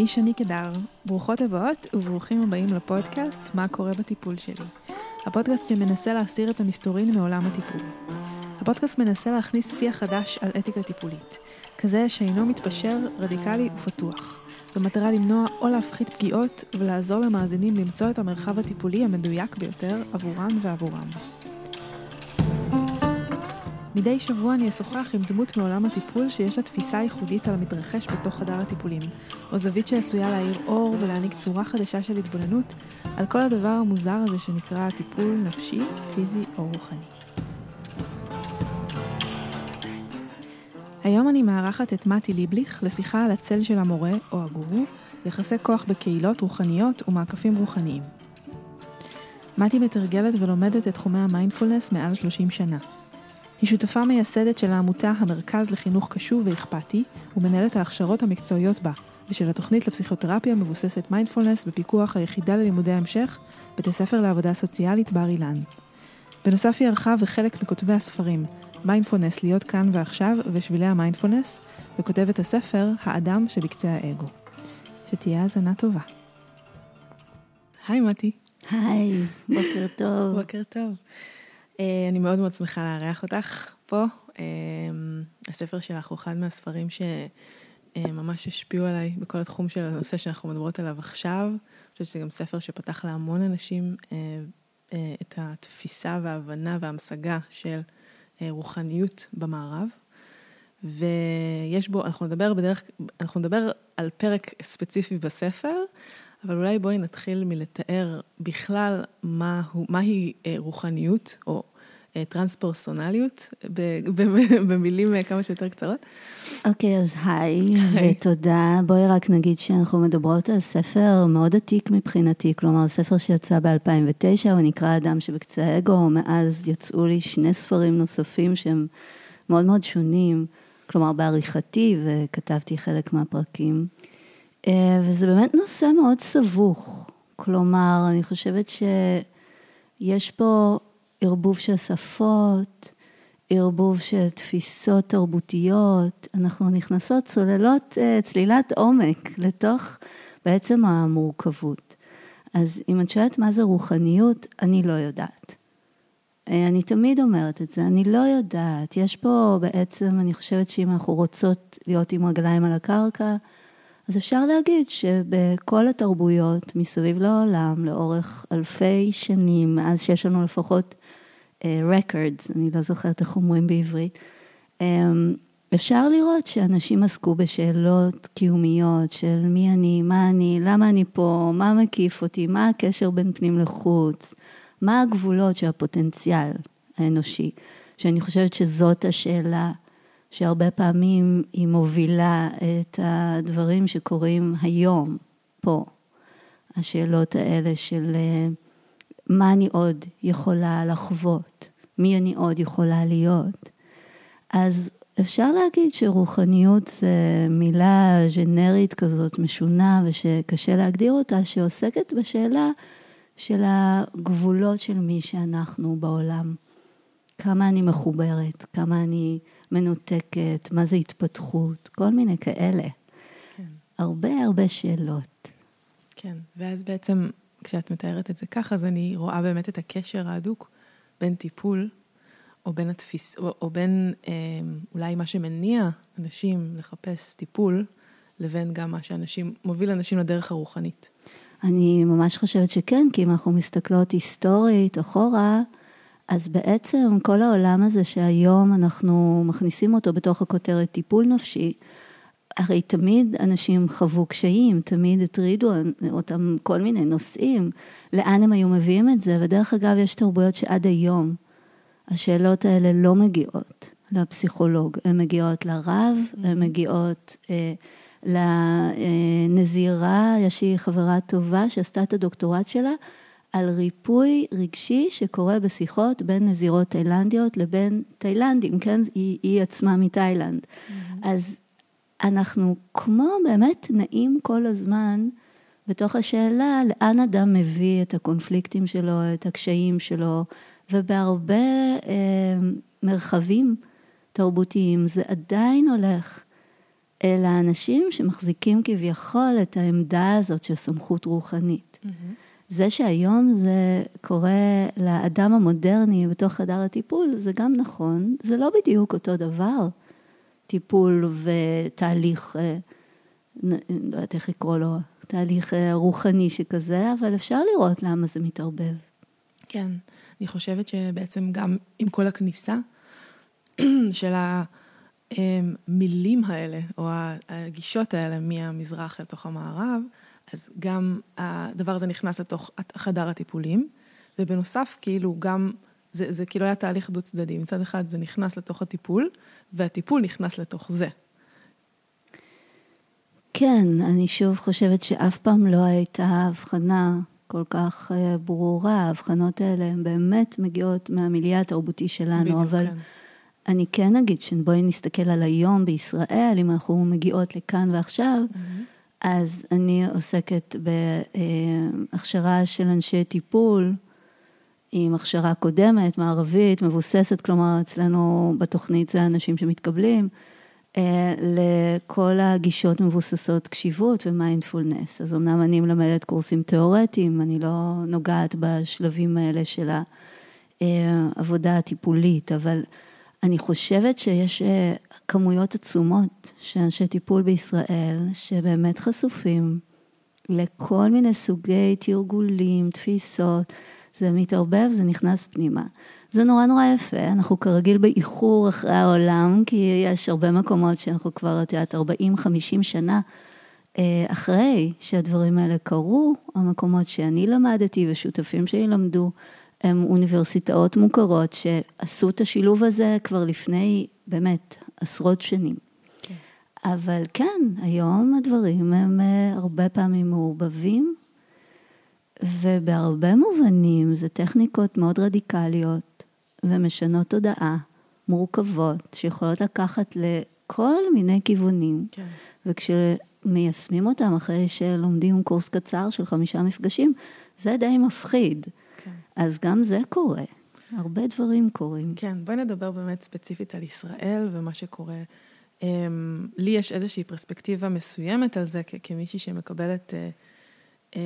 אני שני קדר. ברוכות הבאות וברוכים הבאים לפודקאסט "מה קורה בטיפול שלי". הפודקאסט שמנסה להסיר את המסתורין מעולם הטיפול. הפודקאסט מנסה להכניס שיח חדש על אתיקה טיפולית, כזה שאינו מתפשר, רדיקלי ופתוח, במטרה למנוע או להפחית פגיעות ולעזור למאזינים למצוא את המרחב הטיפולי המדויק ביותר עבורן ועבורם. מדי שבוע אני אשוחח עם דמות מעולם הטיפול שיש לה תפיסה ייחודית על המתרחש בתוך חדר הטיפולים, או זווית שעשויה להאיר אור ולהעניק צורה חדשה של התבוננות על כל הדבר המוזר הזה שנקרא טיפול נפשי, פיזי או רוחני. היום אני מארחת את מתי ליבליך לשיחה על הצל של המורה או הגורו, יחסי כוח בקהילות רוחניות ומעקפים רוחניים. מתי מתרגלת ולומדת את תחומי המיינדפולנס מעל 30 שנה. היא שותפה מייסדת של העמותה המרכז לחינוך קשוב ואכפתי, ומנהלת ההכשרות המקצועיות בה, ושל התוכנית לפסיכותרפיה מבוססת מיינדפולנס בפיקוח היחידה ללימודי המשך, בית הספר לעבודה סוציאלית בר אילן. בנוסף היא ערכה וחלק מכותבי הספרים, מיינדפולנס להיות כאן ועכשיו ושבילי המיינדפולנס, וכותבת הספר האדם שבקצה האגו. שתהיה האזנה טובה. היי מתי. היי, בוקר טוב. בוקר טוב. אה, אני מאוד מאוד שמחה לארח אותך פה. אה, הספר שלך הוא אחד מהספרים שממש השפיעו עליי בכל התחום של הנושא שאנחנו מדברות עליו עכשיו. אני חושבת שזה גם ספר שפתח להמון אנשים אה, את התפיסה וההבנה וההמשגה של רוחניות במערב. ויש בו, אנחנו נדבר בדרך, אנחנו נדבר על פרק ספציפי בספר, אבל אולי בואי נתחיל מלתאר בכלל מה מהי רוחניות, או אה, טרנס-פרסונליות, במילים אה, כמה שיותר קצרות. אוקיי, okay, אז היי, ותודה. בואי רק נגיד שאנחנו מדברות על ספר מאוד עתיק מבחינתי, כלומר, ספר שיצא ב-2009, הוא נקרא אדם שבקצה האגו, מאז יצאו לי שני ספרים נוספים שהם מאוד מאוד שונים, כלומר, בעריכתי, וכתבתי חלק מהפרקים. אה, וזה באמת נושא מאוד סבוך. כלומר, אני חושבת שיש פה ערבוב של שפות, ערבוב של תפיסות תרבותיות, אנחנו נכנסות צוללות, אה, צלילת עומק לתוך בעצם המורכבות. אז אם את שואלת מה זה רוחניות, אני לא יודעת. אה, אני תמיד אומרת את זה, אני לא יודעת. יש פה בעצם, אני חושבת שאם אנחנו רוצות להיות עם רגליים על הקרקע, אז אפשר להגיד שבכל התרבויות מסביב לעולם, לאורך אלפי שנים, מאז שיש לנו לפחות records, אני לא זוכרת איך אומרים בעברית, אמ, אפשר לראות שאנשים עסקו בשאלות קיומיות של מי אני, מה אני, למה אני פה, מה מקיף אותי, מה הקשר בין פנים לחוץ, מה הגבולות של הפוטנציאל האנושי, שאני חושבת שזאת השאלה שהרבה פעמים היא מובילה את הדברים שקורים היום, פה. השאלות האלה של אה, מה אני עוד יכולה לחוות, מי אני עוד יכולה להיות. אז אפשר להגיד שרוחניות זה מילה ג'נרית כזאת משונה ושקשה להגדיר אותה, שעוסקת בשאלה של הגבולות של מי שאנחנו בעולם. כמה אני מחוברת, כמה אני מנותקת, מה זה התפתחות, כל מיני כאלה. כן. הרבה הרבה שאלות. כן, ואז בעצם כשאת מתארת את זה ככה, אז אני רואה באמת את הקשר ההדוק בין טיפול, או בין התפיס, או, או בין אה, אולי מה שמניע אנשים לחפש טיפול, לבין גם מה שאנשים, מוביל אנשים לדרך הרוחנית. אני ממש חושבת שכן, כי אם אנחנו מסתכלות היסטורית, אחורה, אז בעצם כל העולם הזה שהיום אנחנו מכניסים אותו בתוך הכותרת טיפול נפשי, הרי תמיד אנשים חוו קשיים, תמיד הטרידו אותם כל מיני נושאים, לאן הם היו מביאים את זה, ודרך אגב יש תרבויות שעד היום השאלות האלה לא מגיעות לפסיכולוג, הן מגיעות לרב, הן מגיעות אה, לנזירה, יש לי חברה טובה שעשתה את הדוקטורט שלה על ריפוי רגשי שקורה בשיחות בין נזירות תאילנדיות לבין תאילנדים, כן? היא, היא עצמה מתאילנד. Mm-hmm. אז אנחנו כמו באמת נעים כל הזמן בתוך השאלה לאן אדם מביא את הקונפליקטים שלו, את הקשיים שלו, ובהרבה אה, מרחבים תרבותיים זה עדיין הולך אלא אנשים שמחזיקים כביכול את העמדה הזאת של סמכות רוחנית. Mm-hmm. זה שהיום זה קורה לאדם המודרני בתוך חדר הטיפול, זה גם נכון, זה לא בדיוק אותו דבר, טיפול ותהליך, אה, לא יודעת איך לקרוא לו, תהליך אה, רוחני שכזה, אבל אפשר לראות למה זה מתערבב. כן, אני חושבת שבעצם גם עם כל הכניסה של המילים האלה, או הגישות האלה מהמזרח אל תוך המערב, אז גם הדבר הזה נכנס לתוך חדר הטיפולים, ובנוסף, כאילו גם, זה, זה כאילו היה תהליך דו צדדי, מצד אחד זה נכנס לתוך הטיפול, והטיפול נכנס לתוך זה. כן, אני שוב חושבת שאף פעם לא הייתה הבחנה כל כך אה, ברורה, ההבחנות האלה הן באמת מגיעות מהמיליה התרבותי שלנו, בדיוק, אבל כן. אני כן אגיד שבואי נסתכל על היום בישראל, אם אנחנו מגיעות לכאן ועכשיו, mm-hmm. אז אני עוסקת בהכשרה של אנשי טיפול, עם הכשרה קודמת, מערבית, מבוססת, כלומר אצלנו בתוכנית זה אנשים שמתקבלים, אה, לכל הגישות מבוססות קשיבות ומיינדפולנס. אז אמנם אני מלמדת קורסים תיאורטיים, אני לא נוגעת בשלבים האלה של העבודה הטיפולית, אבל אני חושבת שיש אה, כמויות עצומות של אנשי טיפול בישראל שבאמת חשופים לכל מיני סוגי תרגולים, תפיסות, זה מתערבב, זה נכנס פנימה. זה נורא נורא יפה, אנחנו כרגיל באיחור אחרי העולם, כי יש הרבה מקומות שאנחנו כבר, את יודעת, 40-50 שנה אה, אחרי שהדברים האלה קרו, המקומות שאני למדתי ושותפים שלי למדו, הם אוניברסיטאות מוכרות שעשו את השילוב הזה כבר לפני באמת עשרות שנים. כן. אבל כן, היום הדברים הם אה, הרבה פעמים מעורבבים, ובהרבה מובנים זה טכניקות מאוד רדיקליות ומשנות תודעה, מורכבות, שיכולות לקחת לכל מיני כיוונים. כן. וכשמיישמים אותם אחרי שלומדים קורס קצר של חמישה מפגשים, זה די מפחיד. כן. אז גם זה קורה. הרבה דברים קורים. כן, בואי נדבר באמת ספציפית על ישראל ומה שקורה. Um, לי יש איזושהי פרספקטיבה מסוימת על זה, כמישהי שמקבלת, uh, um,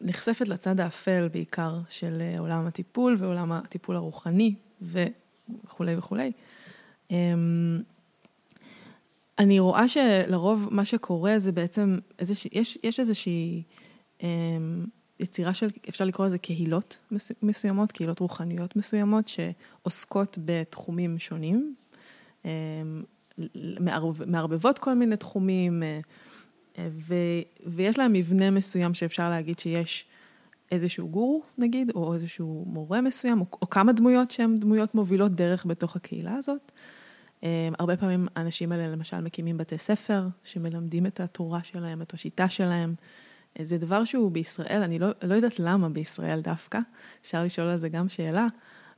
נחשפת לצד האפל בעיקר של uh, עולם הטיפול ועולם הטיפול הרוחני וכולי וכולי. Um, אני רואה שלרוב מה שקורה זה בעצם, איזושה, יש, יש איזושהי... Um, יצירה של, אפשר לקרוא לזה קהילות מסוימות, קהילות רוחניות מסוימות, שעוסקות בתחומים שונים, אמ, מערבבות כל מיני תחומים, אה, ו, ויש להם מבנה מסוים שאפשר להגיד שיש איזשהו גורו, נגיד, או איזשהו מורה מסוים, או, או כמה דמויות שהן דמויות מובילות דרך בתוך הקהילה הזאת. אמ, הרבה פעמים האנשים האלה למשל מקימים בתי ספר שמלמדים את התורה שלהם, את השיטה שלהם. זה דבר שהוא בישראל, אני לא, לא יודעת למה בישראל דווקא, אפשר לשאול על זה גם שאלה,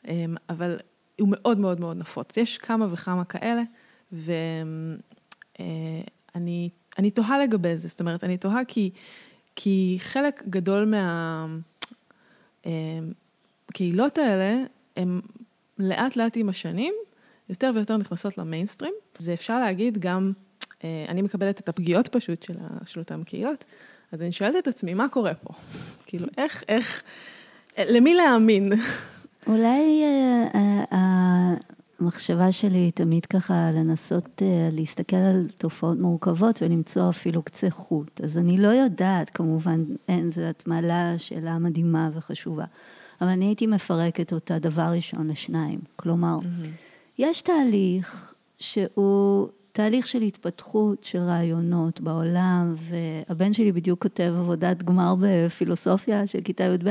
אמ, אבל הוא מאוד מאוד מאוד נפוץ. יש כמה וכמה כאלה, ואני אני תוהה לגבי זה, זאת אומרת, אני תוהה כי, כי חלק גדול מהקהילות אמ, האלה, הם לאט לאט עם השנים, יותר ויותר נכנסות למיינסטרים. זה אפשר להגיד גם, אה, אני מקבלת את הפגיעות פשוט של, של אותן קהילות. אז אני שואלת את עצמי, מה קורה פה? כאילו, איך, איך, למי להאמין? אולי אה, אה, המחשבה שלי היא תמיד ככה לנסות אה, להסתכל על תופעות מורכבות ולמצוא אפילו קצה חוט. אז אני לא יודעת, כמובן, אין, זאת מעלה שאלה מדהימה וחשובה. אבל אני הייתי מפרקת אותה דבר ראשון לשניים. כלומר, mm-hmm. יש תהליך שהוא תהליך של התפתחות של רעיונות בעולם, והבן שלי בדיוק כותב עבודת גמר בפילוסופיה של כיתה י"ב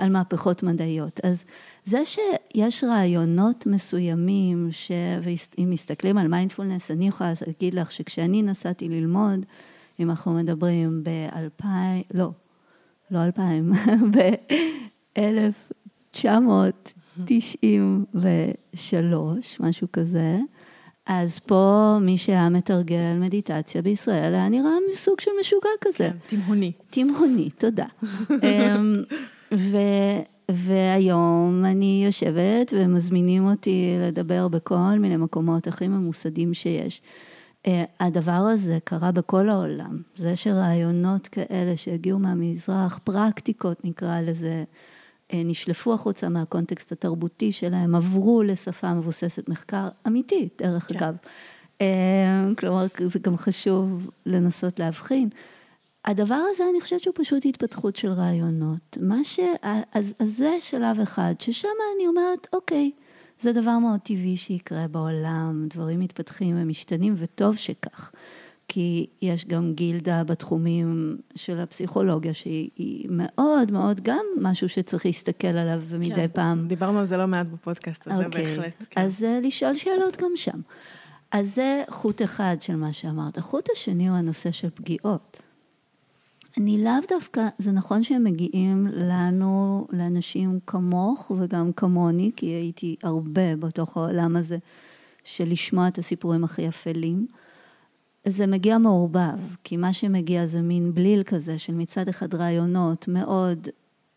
על מהפכות מדעיות. אז זה שיש רעיונות מסוימים, ש... ואם מסתכלים על מיינדפולנס, אני יכולה להגיד לך שכשאני נסעתי ללמוד, אם אנחנו מדברים באלפיים, לא, לא אלפיים, ב-1993, משהו כזה, אז פה מי שהיה מתרגל מדיטציה בישראל היה נראה מסוג של משוגע כזה. כן, תימהוני. תימהוני, תודה. ו, והיום אני יושבת ומזמינים אותי לדבר בכל מיני מקומות הכי ממוסדים שיש. אה, הדבר הזה קרה בכל העולם. זה שרעיונות כאלה שהגיעו מהמזרח, פרקטיקות נקרא לזה, אה, נשלפו החוצה מהקונטקסט התרבותי שלהם, עברו לשפה מבוססת מחקר אמיתית, דרך כן. אגב. אה, כלומר, זה גם חשוב לנסות להבחין. הדבר הזה, אני חושבת שהוא פשוט התפתחות של רעיונות. מה ש... אז, אז זה שלב אחד, ששם אני אומרת, אוקיי, זה דבר מאוד טבעי שיקרה בעולם, דברים מתפתחים ומשתנים, וטוב שכך. כי יש גם גילדה בתחומים של הפסיכולוגיה, שהיא מאוד מאוד גם משהו שצריך להסתכל עליו מדי כן, פעם. דיברנו על זה לא מעט בפודקאסט הזה. אוקיי, בהחלט. כן. אז uh, לשאול שאלות גם שם. אז זה חוט אחד של מה שאמרת. החוט השני הוא הנושא של פגיעות. אני לאו דווקא, זה נכון שהם מגיעים לנו, לאנשים כמוך וגם כמוני, כי הייתי הרבה בתוך העולם הזה של לשמוע את הסיפורים הכי אפלים. זה מגיע מעורבב, כי מה שמגיע זה מין בליל כזה של מצד אחד רעיונות מאוד,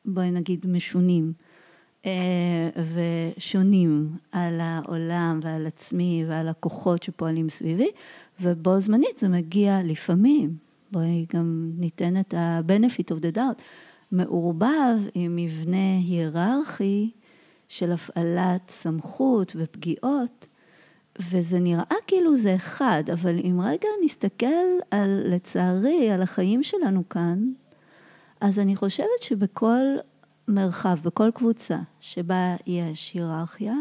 בואי נגיד, משונים אה, ושונים על העולם ועל עצמי ועל הכוחות שפועלים סביבי, ובו זמנית זה מגיע לפעמים בואי גם ניתן את ה-benefit of the doubt, מעורבב עם מבנה היררכי של הפעלת סמכות ופגיעות, וזה נראה כאילו זה אחד, אבל אם רגע נסתכל על, לצערי, על החיים שלנו כאן, אז אני חושבת שבכל מרחב, בכל קבוצה שבה יש היררכיה,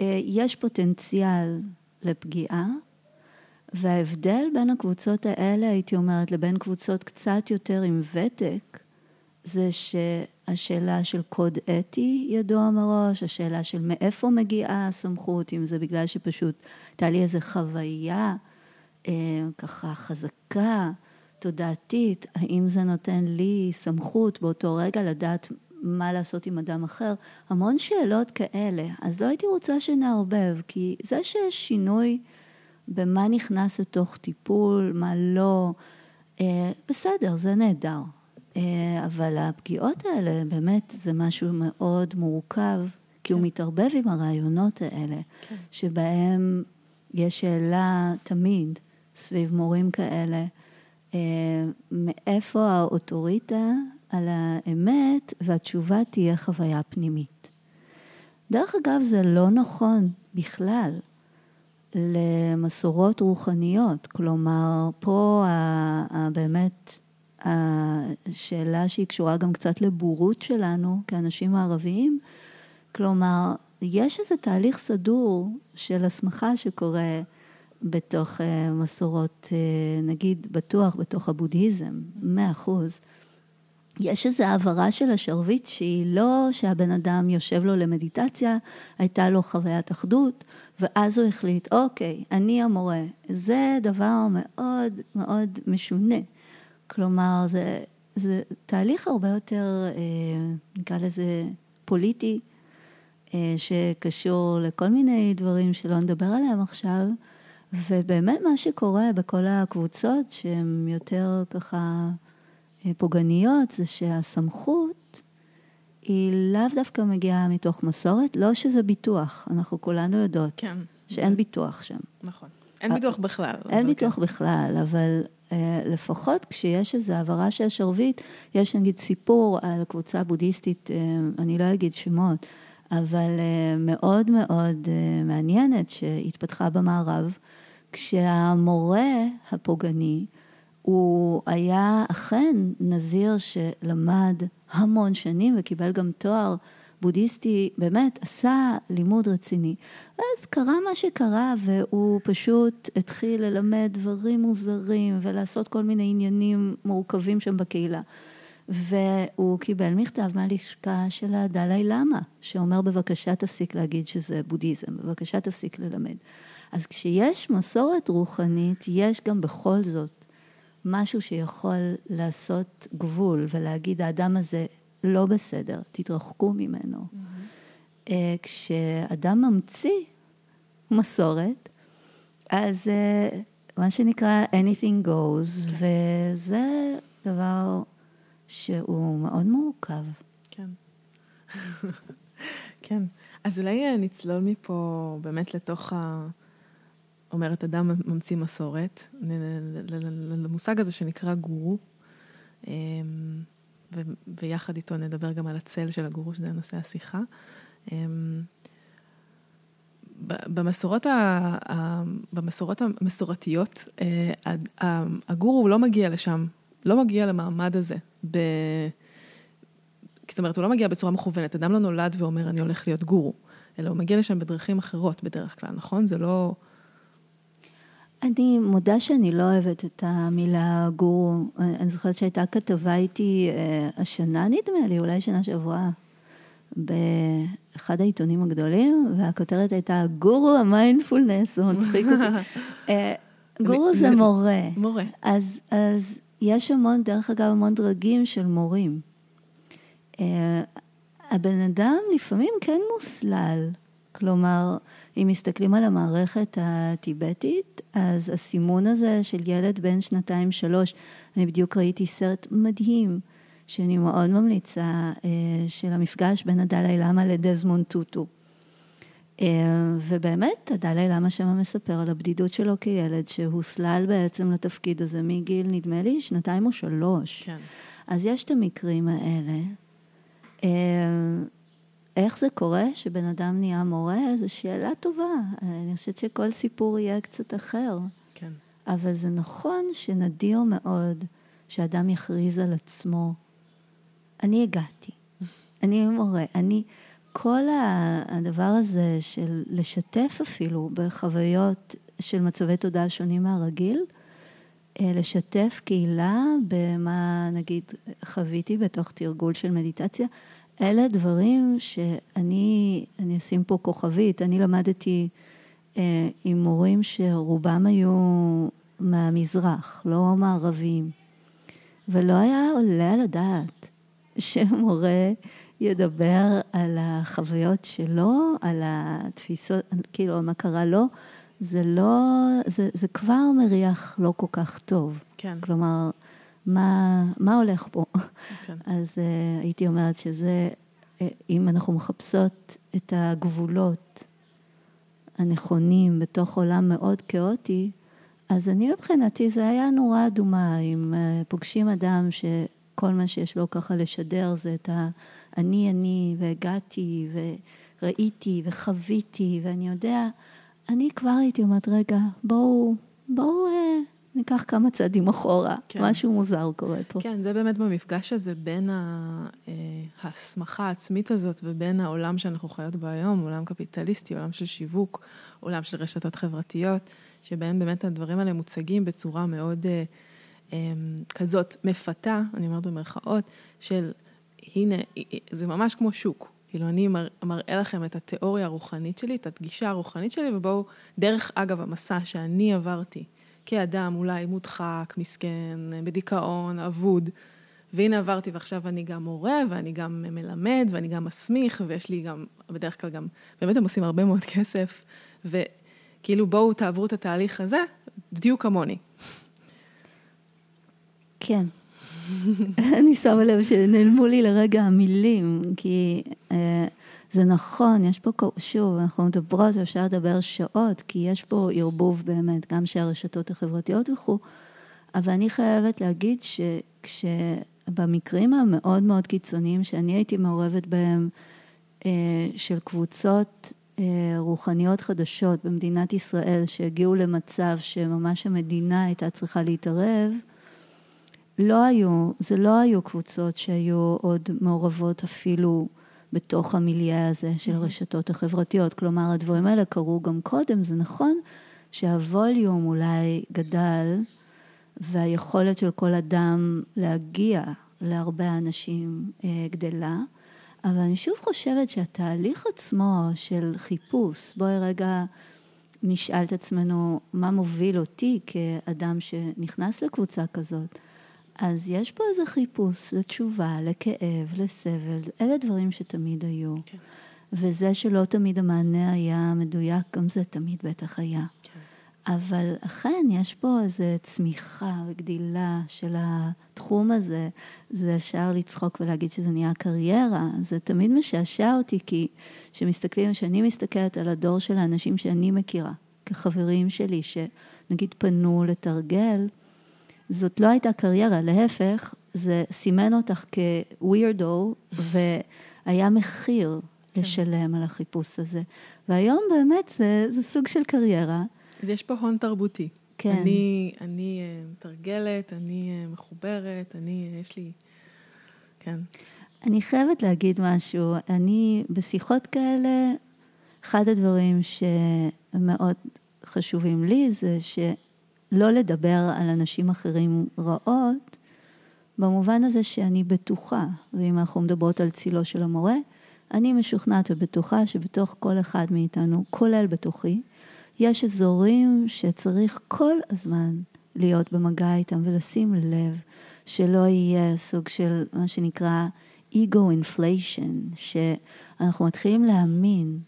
אה, יש פוטנציאל לפגיעה, וההבדל בין הקבוצות האלה, הייתי אומרת, לבין קבוצות קצת יותר עם ותק, זה שהשאלה של קוד אתי ידוע מראש, השאלה של מאיפה מגיעה הסמכות, אם זה בגלל שפשוט הייתה לי איזו חוויה אה, ככה חזקה, תודעתית, האם זה נותן לי סמכות באותו רגע לדעת מה לעשות עם אדם אחר, המון שאלות כאלה. אז לא הייתי רוצה שנערבב, כי זה שיש שינוי במה נכנס לתוך טיפול, מה לא. אה, בסדר, זה נהדר. אה, אבל הפגיעות האלה, באמת, זה משהו מאוד מורכב, כי הוא כן. מתערבב עם הרעיונות האלה, כן. שבהם יש שאלה תמיד סביב מורים כאלה, אה, מאיפה האוטוריטה על האמת, והתשובה תהיה חוויה פנימית. דרך אגב, זה לא נכון בכלל. למסורות רוחניות. כלומר, פה באמת השאלה שהיא קשורה גם קצת לבורות שלנו כאנשים הערביים, כלומר, יש איזה תהליך סדור של הסמכה שקורה בתוך אה, מסורות, אה, נגיד בטוח בתוך הבודהיזם, מאה אחוז. יש איזו העברה של השרביט שהיא לא שהבן אדם יושב לו למדיטציה, הייתה לו חוויית אחדות, ואז הוא החליט, אוקיי, אני המורה. זה דבר מאוד מאוד משונה. כלומר, זה, זה תהליך הרבה יותר, אה, נקרא לזה, פוליטי, אה, שקשור לכל מיני דברים שלא נדבר עליהם עכשיו, ובאמת מה שקורה בכל הקבוצות שהן יותר ככה פוגעניות, זה שהסמכות היא לאו דווקא מגיעה מתוך מסורת, לא שזה ביטוח, אנחנו כולנו יודעות כן. שאין ביטוח שם. נכון. אין ביטוח בכלל. אין ביטוח כן. בכלל, אבל uh, לפחות כשיש איזו העברה של השרביט, יש נגיד סיפור על קבוצה בודהיסטית, uh, אני לא אגיד שמות, אבל uh, מאוד מאוד uh, מעניינת שהתפתחה במערב, כשהמורה הפוגעני, הוא היה אכן נזיר שלמד המון שנים וקיבל גם תואר בודהיסטי, באמת עשה לימוד רציני. ואז קרה מה שקרה והוא פשוט התחיל ללמד דברים מוזרים ולעשות כל מיני עניינים מורכבים שם בקהילה. והוא קיבל מכתב מהלשכה של הדלאי למה, שאומר בבקשה תפסיק להגיד שזה בודהיזם, בבקשה תפסיק ללמד. אז כשיש מסורת רוחנית, יש גם בכל זאת משהו שיכול לעשות גבול ולהגיד האדם הזה לא בסדר, תתרחקו ממנו. Mm-hmm. כשאדם ממציא מסורת, אז uh, מה שנקרא anything goes, כן. וזה דבר שהוא מאוד מורכב. כן. כן. אז אולי נצלול מפה באמת לתוך ה... אומרת, אדם ממציא מסורת, למושג הזה שנקרא גורו, אמ, ויחד איתו נדבר גם על הצל של הגורו, שזה נושא השיחה. אמ, במסורות, ה, במסורות המסורתיות, אה, הגורו לא מגיע לשם, לא מגיע למעמד הזה. ב... זאת אומרת, הוא לא מגיע בצורה מכוונת, אדם לא נולד ואומר, אני הולך להיות גורו, אלא הוא מגיע לשם בדרכים אחרות בדרך כלל, נכון? זה לא... אני מודה שאני לא אוהבת את המילה גורו. אני זוכרת שהייתה כתבה איתי אה, השנה, נדמה לי, אולי שנה שעברה, באחד העיתונים הגדולים, והכותרת הייתה גורו המיינדפולנס, זה מצחיק אותי. אה, גורו זה מורה. מורה. אז, אז יש המון, דרך אגב, המון דרגים של מורים. אה, הבן אדם לפעמים כן מוסלל. כלומר, אם מסתכלים על המערכת הטיבטית, אז הסימון הזה של ילד בן שנתיים-שלוש, אני בדיוק ראיתי סרט מדהים, שאני מאוד ממליצה, אה, של המפגש בין הדלי למה לדזמונד טוטו. אה, ובאמת, הדלי למה שמה מספר על הבדידות שלו כילד, שהוסלל בעצם לתפקיד הזה מגיל, נדמה לי, שנתיים או שלוש. כן. אז יש את המקרים האלה. איך זה קורה שבן אדם נהיה מורה? זו שאלה טובה. אני חושבת שכל סיפור יהיה קצת אחר. כן. אבל זה נכון שנדיר מאוד שאדם יכריז על עצמו, אני הגעתי, אני מורה, אני... כל הדבר הזה של לשתף אפילו בחוויות של מצבי תודעה שונים מהרגיל, אה, לשתף קהילה במה נגיד חוויתי בתוך תרגול של מדיטציה, אלה דברים שאני, אני אשים פה כוכבית, אני למדתי אה, עם מורים שרובם היו מהמזרח, לא מערבים, ולא היה עולה על הדעת שמורה ידבר על החוויות שלו, על התפיסות, כאילו מה קרה לו, זה לא, זה, זה כבר מריח לא כל כך טוב. כן. כלומר, מה, מה הולך פה? כן. אז uh, הייתי אומרת שזה, uh, אם אנחנו מחפשות את הגבולות הנכונים בתוך עולם מאוד כאוטי, אז אני מבחינתי, זה היה נורה אדומה, אם uh, פוגשים אדם שכל מה שיש לו ככה לשדר זה את האני אני, והגעתי, וראיתי, וחוויתי, ואני יודע, אני כבר הייתי אומרת, רגע, בואו, בואו... Uh, ניקח כמה צעדים אחורה, כן. משהו מוזר קורה פה. כן, זה באמת במפגש הזה בין אה, ההסמכה העצמית הזאת ובין העולם שאנחנו חיות בו היום, עולם קפיטליסטי, עולם של שיווק, עולם של רשתות חברתיות, שבהן באמת הדברים האלה מוצגים בצורה מאוד אה, אה, כזאת מפתה, אני אומרת במרכאות, של הנה, זה ממש כמו שוק. כאילו, אני מר, מראה לכם את התיאוריה הרוחנית שלי, את הגישה הרוחנית שלי, ובואו, דרך אגב, המסע שאני עברתי. כאדם אולי מודחק, מסכן, בדיכאון, אבוד. והנה עברתי ועכשיו אני גם מורה ואני גם מלמד ואני גם מסמיך ויש לי גם, בדרך כלל גם, באמת הם עושים הרבה מאוד כסף וכאילו בואו תעברו את התהליך הזה בדיוק כמוני. כן. אני שמה לב שנעלמו לי לרגע המילים, כי אה, זה נכון, יש פה, שוב, אנחנו מדברות ואפשר לדבר שעות, כי יש פה ערבוב באמת, גם של הרשתות החברתיות וכו', אבל אני חייבת להגיד שכשבמקרים המאוד מאוד קיצוניים שאני הייתי מעורבת בהם, אה, של קבוצות אה, רוחניות חדשות במדינת ישראל, שהגיעו למצב שממש המדינה הייתה צריכה להתערב, לא היו, זה לא היו קבוצות שהיו עוד מעורבות אפילו בתוך המיליה הזה של הרשתות החברתיות. כלומר, הדברים האלה קרו גם קודם, זה נכון שהווליום אולי גדל, והיכולת של כל אדם להגיע להרבה אנשים אה, גדלה, אבל אני שוב חושבת שהתהליך עצמו של חיפוש, בואי רגע נשאל את עצמנו מה מוביל אותי כאדם שנכנס לקבוצה כזאת. אז יש פה איזה חיפוש לתשובה, לכאב, לסבל, אלה דברים שתמיד היו. כן. וזה שלא תמיד המענה היה מדויק, גם זה תמיד בטח היה. כן. אבל אכן, יש פה איזו צמיחה וגדילה של התחום הזה. זה אפשר לצחוק ולהגיד שזה נהיה קריירה. זה תמיד משעשע אותי, כי כשמסתכלים, כשאני מסתכלת על הדור של האנשים שאני מכירה, כחברים שלי, שנגיד פנו לתרגל, זאת לא הייתה קריירה, להפך, זה סימן אותך כווירדו, והיה מחיר כן. לשלם על החיפוש הזה. והיום באמת זה, זה סוג של קריירה. אז יש פה הון תרבותי. כן. אני, אני uh, מתרגלת, אני uh, מחוברת, אני, uh, יש לי... כן. אני חייבת להגיד משהו. אני, בשיחות כאלה, אחד הדברים שמאוד חשובים לי זה שלא לדבר על אנשים אחרים רעות, במובן הזה שאני בטוחה, ואם אנחנו מדברות על צילו של המורה, אני משוכנעת ובטוחה שבתוך כל אחד מאיתנו, כולל בתוכי, יש אזורים שצריך כל הזמן להיות במגע איתם ולשים לב שלא יהיה סוג של מה שנקרא ego inflation, שאנחנו מתחילים להאמין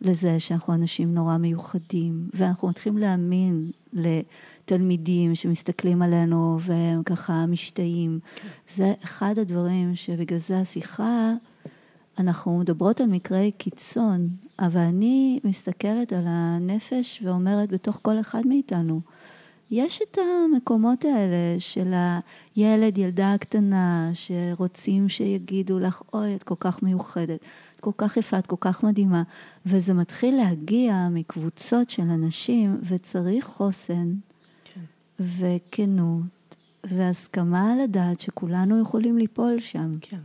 לזה שאנחנו אנשים נורא מיוחדים, ואנחנו מתחילים להאמין לתלמידים שמסתכלים עלינו והם ככה משתאים. זה אחד הדברים שבגלל זה השיחה, אנחנו מדברות על מקרי קיצון, אבל אני מסתכלת על הנפש ואומרת בתוך כל אחד מאיתנו, יש את המקומות האלה של הילד, ילדה הקטנה, שרוצים שיגידו לך, אוי, את כל כך מיוחדת, כל כך יפה, את כל כך מדהימה, וזה מתחיל להגיע מקבוצות של אנשים, וצריך חוסן, כן. וכנות, והסכמה לדעת שכולנו יכולים ליפול שם. כן.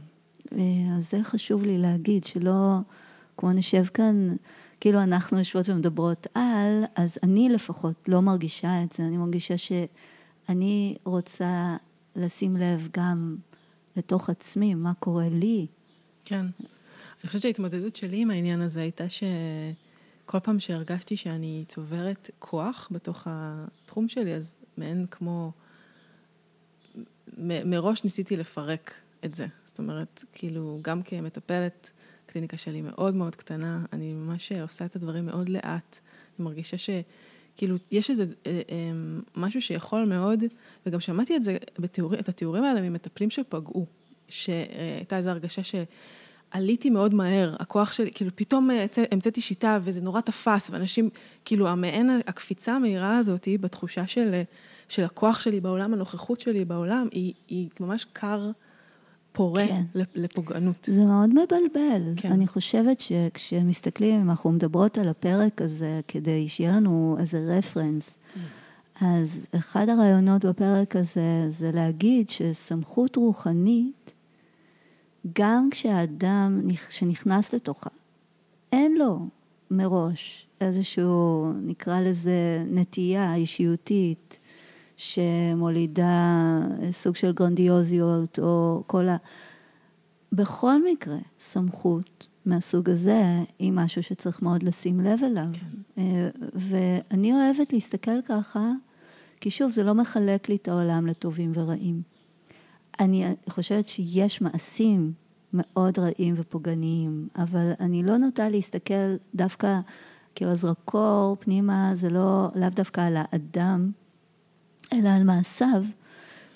אה, אז זה חשוב לי להגיד, שלא, כמו נשב כאן, כאילו אנחנו יושבות ומדברות על, אז אני לפחות לא מרגישה את זה, אני מרגישה שאני רוצה לשים לב גם לתוך עצמי, מה קורה לי. כן. אני חושבת שההתמודדות שלי עם העניין הזה הייתה שכל פעם שהרגשתי שאני צוברת כוח בתוך התחום שלי, אז מעין כמו... מ- מראש ניסיתי לפרק את זה. זאת אומרת, כאילו, גם כמטפלת, הקליניקה שלי מאוד מאוד קטנה, אני ממש עושה את הדברים מאוד לאט. אני מרגישה שכאילו, יש איזה אה, אה, משהו שיכול מאוד, וגם שמעתי את זה, בתיאור, את התיאורים האלה ממטפלים שפגעו, שהייתה איזו הרגשה שעליתי מאוד מהר, הכוח שלי, כאילו פתאום המצאתי שיטה וזה נורא תפס, ואנשים, כאילו המעין הקפיצה המהירה הזאת בתחושה של, של הכוח שלי בעולם, הנוכחות שלי בעולם, היא, היא ממש קר. פורה כן. לפוגענות. זה מאוד מבלבל. כן. אני חושבת שכשמסתכלים, אם אנחנו מדברות על הפרק הזה, כדי שיהיה לנו איזה רפרנס, mm. אז אחד הרעיונות בפרק הזה זה להגיד שסמכות רוחנית, גם כשהאדם שנכנס לתוכה, אין לו מראש איזשהו, נקרא לזה, נטייה אישיותית, שמולידה סוג של גרנדיוזיות, או כל ה... בכל מקרה, סמכות מהסוג הזה היא משהו שצריך מאוד לשים לב אליו. כן. אה, ואני אוהבת להסתכל ככה, כי שוב, זה לא מחלק לי את העולם לטובים ורעים. אני חושבת שיש מעשים מאוד רעים ופוגעניים, אבל אני לא נוטה להסתכל דווקא כאילו הזרקור פנימה, זה לא, לאו דווקא על האדם, אלא על מעשיו,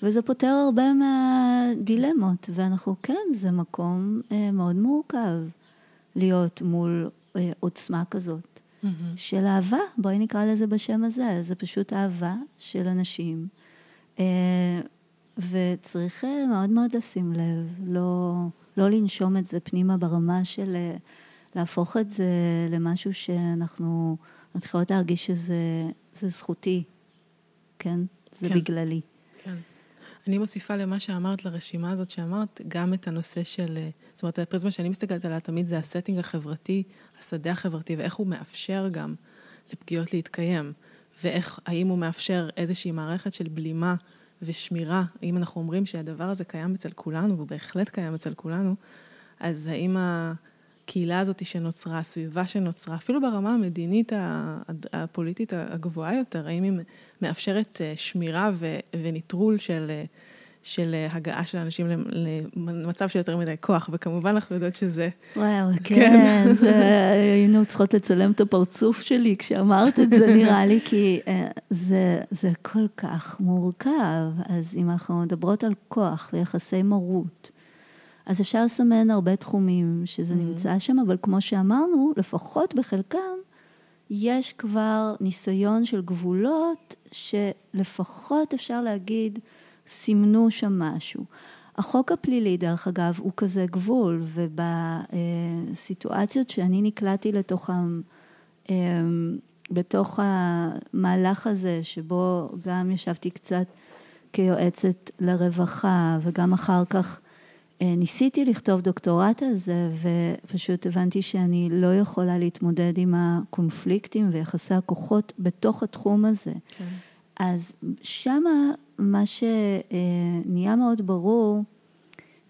וזה פותר הרבה מהדילמות, ואנחנו כן, זה מקום אה, מאוד מורכב להיות מול אה, עוצמה כזאת mm-hmm. של אהבה, בואי נקרא לזה בשם הזה, זה פשוט אהבה של אנשים, אה, וצריך מאוד מאוד לשים לב, לא, לא לנשום את זה פנימה ברמה של אה, להפוך את זה למשהו שאנחנו מתחילות להרגיש שזה זכותי, כן? זה כן. בגללי. כן. אני מוסיפה למה שאמרת, לרשימה הזאת שאמרת, גם את הנושא של, אה, זאת אומרת, הפריזמה שאני מסתכלת עליה תמיד זה הסטינג החברתי, השדה החברתי, ואיך הוא מאפשר גם לפגיעות להתקיים, ואיך, האם הוא מאפשר איזושהי מערכת של בלימה ושמירה, אם אנחנו אומרים שהדבר הזה קיים אצל כולנו, והוא בהחלט קיים אצל כולנו, אז האם. הקהילה הזאת שנוצרה, הסביבה שנוצרה, אפילו ברמה המדינית הפוליטית הגבוהה יותר, האם היא מאפשרת אה, שמירה ונטרול של, אה, של אה, הגעה של אנשים למצב של יותר מדי כוח, וכמובן אנחנו יודעות שזה... וואו, כן, כן זה, היינו צריכות לצלם את הפרצוף שלי כשאמרת את זה, נראה לי, כי זה, זה כל כך מורכב. אז אם אנחנו מדברות על כוח ויחסי מרות, אז אפשר לסמן הרבה תחומים שזה mm-hmm. נמצא שם, אבל כמו שאמרנו, לפחות בחלקם, יש כבר ניסיון של גבולות שלפחות אפשר להגיד סימנו שם משהו. החוק הפלילי, דרך אגב, הוא כזה גבול, ובסיטואציות שאני נקלעתי לתוכם, אמ, בתוך המהלך הזה, שבו גם ישבתי קצת כיועצת לרווחה, וגם אחר כך אה, ניסיתי לכתוב דוקטורט על זה, ופשוט הבנתי שאני לא יכולה להתמודד עם הקונפליקטים ויחסי הכוחות בתוך התחום הזה. כן. אז שמה מה שנהיה מאוד ברור,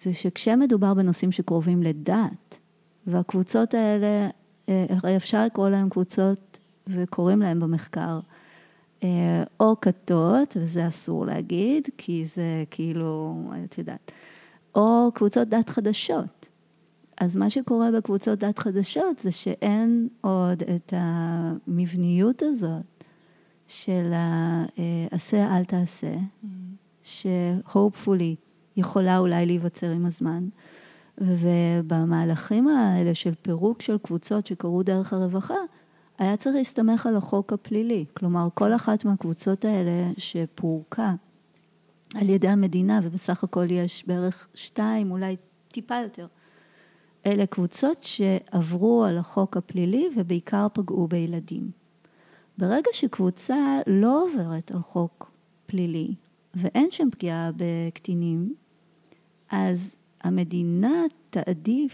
זה שכשמדובר בנושאים שקרובים לדת, והקבוצות האלה, אה, הרי אפשר לקרוא להם קבוצות, וקוראים להם במחקר, אה, או כתות, וזה אסור להגיד, כי זה כאילו, את יודעת, או קבוצות דת חדשות. אז מה שקורה בקבוצות דת חדשות זה שאין עוד את המבניות הזאת של העשה אה, אל תעשה. ש-hopefully יכולה אולי להיווצר עם הזמן. ובמהלכים האלה של פירוק של קבוצות שקרו דרך הרווחה, היה צריך להסתמך על החוק הפלילי. כלומר, כל אחת מהקבוצות האלה שפורקה על ידי המדינה, ובסך הכל יש בערך שתיים, אולי טיפה יותר, אלה קבוצות שעברו על החוק הפלילי ובעיקר פגעו בילדים. ברגע שקבוצה לא עוברת על חוק פלילי ואין שם פגיעה בקטינים, אז המדינה תעדיף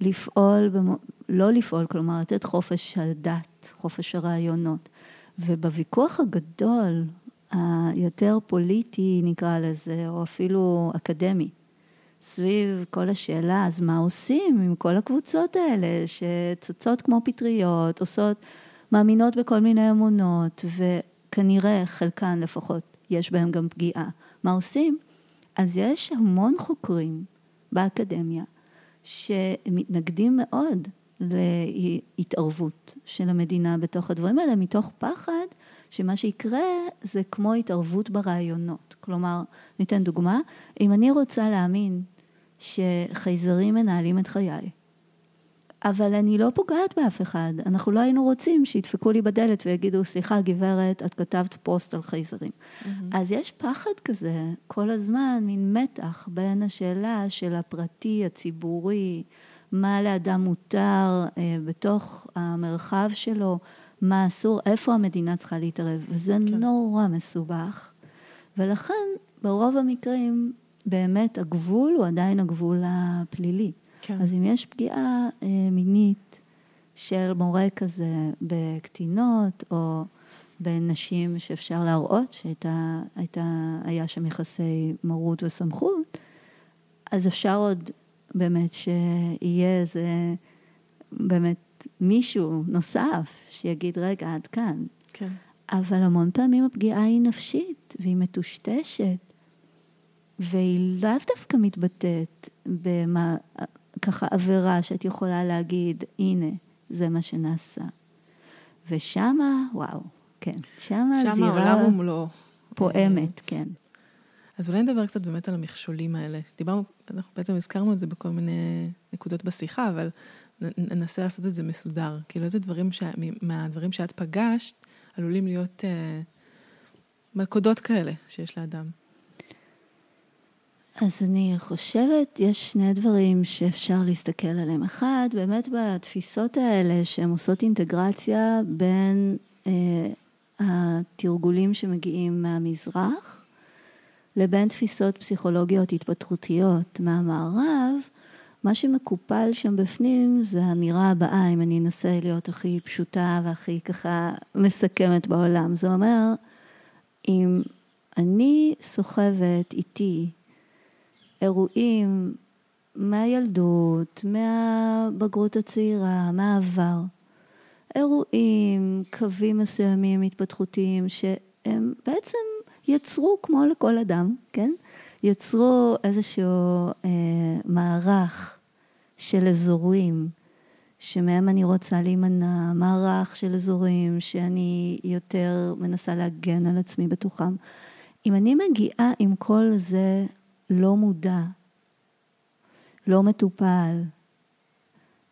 לפעול, במו, לא לפעול, כלומר לתת חופש הדת, חופש הרעיונות. ובוויכוח הגדול, היותר פוליטי נקרא לזה, או אפילו אקדמי, סביב כל השאלה, אז מה עושים עם כל הקבוצות האלה שצצות כמו פטריות, עושות, מאמינות בכל מיני אמונות, וכנראה חלקן לפחות יש בהן גם פגיעה. מה עושים? אז יש המון חוקרים באקדמיה שמתנגדים מאוד להתערבות של המדינה בתוך הדברים האלה, מתוך פחד שמה שיקרה זה כמו התערבות ברעיונות. כלומר, ניתן דוגמה, אם אני רוצה להאמין שחייזרים מנהלים את חיי, אבל אני לא פוגעת באף אחד. אנחנו לא היינו רוצים שידפקו לי בדלת ויגידו, סליחה, גברת, את כתבת פוסט על חייזרים. Mm-hmm. אז יש פחד כזה כל הזמן, מין מתח בין השאלה של הפרטי, הציבורי, מה לאדם מותר אה, בתוך המרחב שלו, מה אסור, איפה המדינה צריכה להתערב. וזה כן. נורא מסובך. ולכן, ברוב המקרים, באמת הגבול הוא עדיין הגבול הפלילי. כן. אז אם יש פגיעה אה, מינית של מורה כזה בקטינות, או בנשים שאפשר להראות שהיה שם יחסי מרות וסמכות, אז אפשר עוד באמת שיהיה איזה, באמת מישהו נוסף שיגיד, רגע, עד כאן. כן. אבל המון פעמים הפגיעה היא נפשית והיא מטושטשת, והיא לאו דווקא מתבטאת במה, ככה עבירה שאת יכולה להגיד, הנה, זה מה שנעשה. ושמה, וואו, כן, שמה, שמה זירה... שמה עולם ומלואו. פועמת, כן. אז אולי נדבר קצת באמת על המכשולים האלה. דיברנו, אנחנו בעצם הזכרנו את זה בכל מיני נקודות בשיחה, אבל ננסה לעשות את זה מסודר. כאילו, איזה דברים, ש... מהדברים שאת פגשת, עלולים להיות אה, מלכודות כאלה שיש לאדם. אז אני חושבת, יש שני דברים שאפשר להסתכל עליהם. אחד, באמת בתפיסות האלה שהן עושות אינטגרציה בין אה, התרגולים שמגיעים מהמזרח לבין תפיסות פסיכולוגיות התפתחותיות מהמערב, מה שמקופל שם בפנים זה האמירה הבאה, אם אני אנסה להיות הכי פשוטה והכי ככה מסכמת בעולם. זה אומר, אם אני סוחבת איתי אירועים מהילדות, מהבגרות הצעירה, מהעבר. אירועים, קווים מסוימים התפתחותיים שהם בעצם יצרו, כמו לכל אדם, כן? יצרו איזשהו אה, מערך של אזורים שמהם אני רוצה להימנע, מערך של אזורים שאני יותר מנסה להגן על עצמי בתוכם. אם אני מגיעה עם כל זה לא מודע, לא מטופל,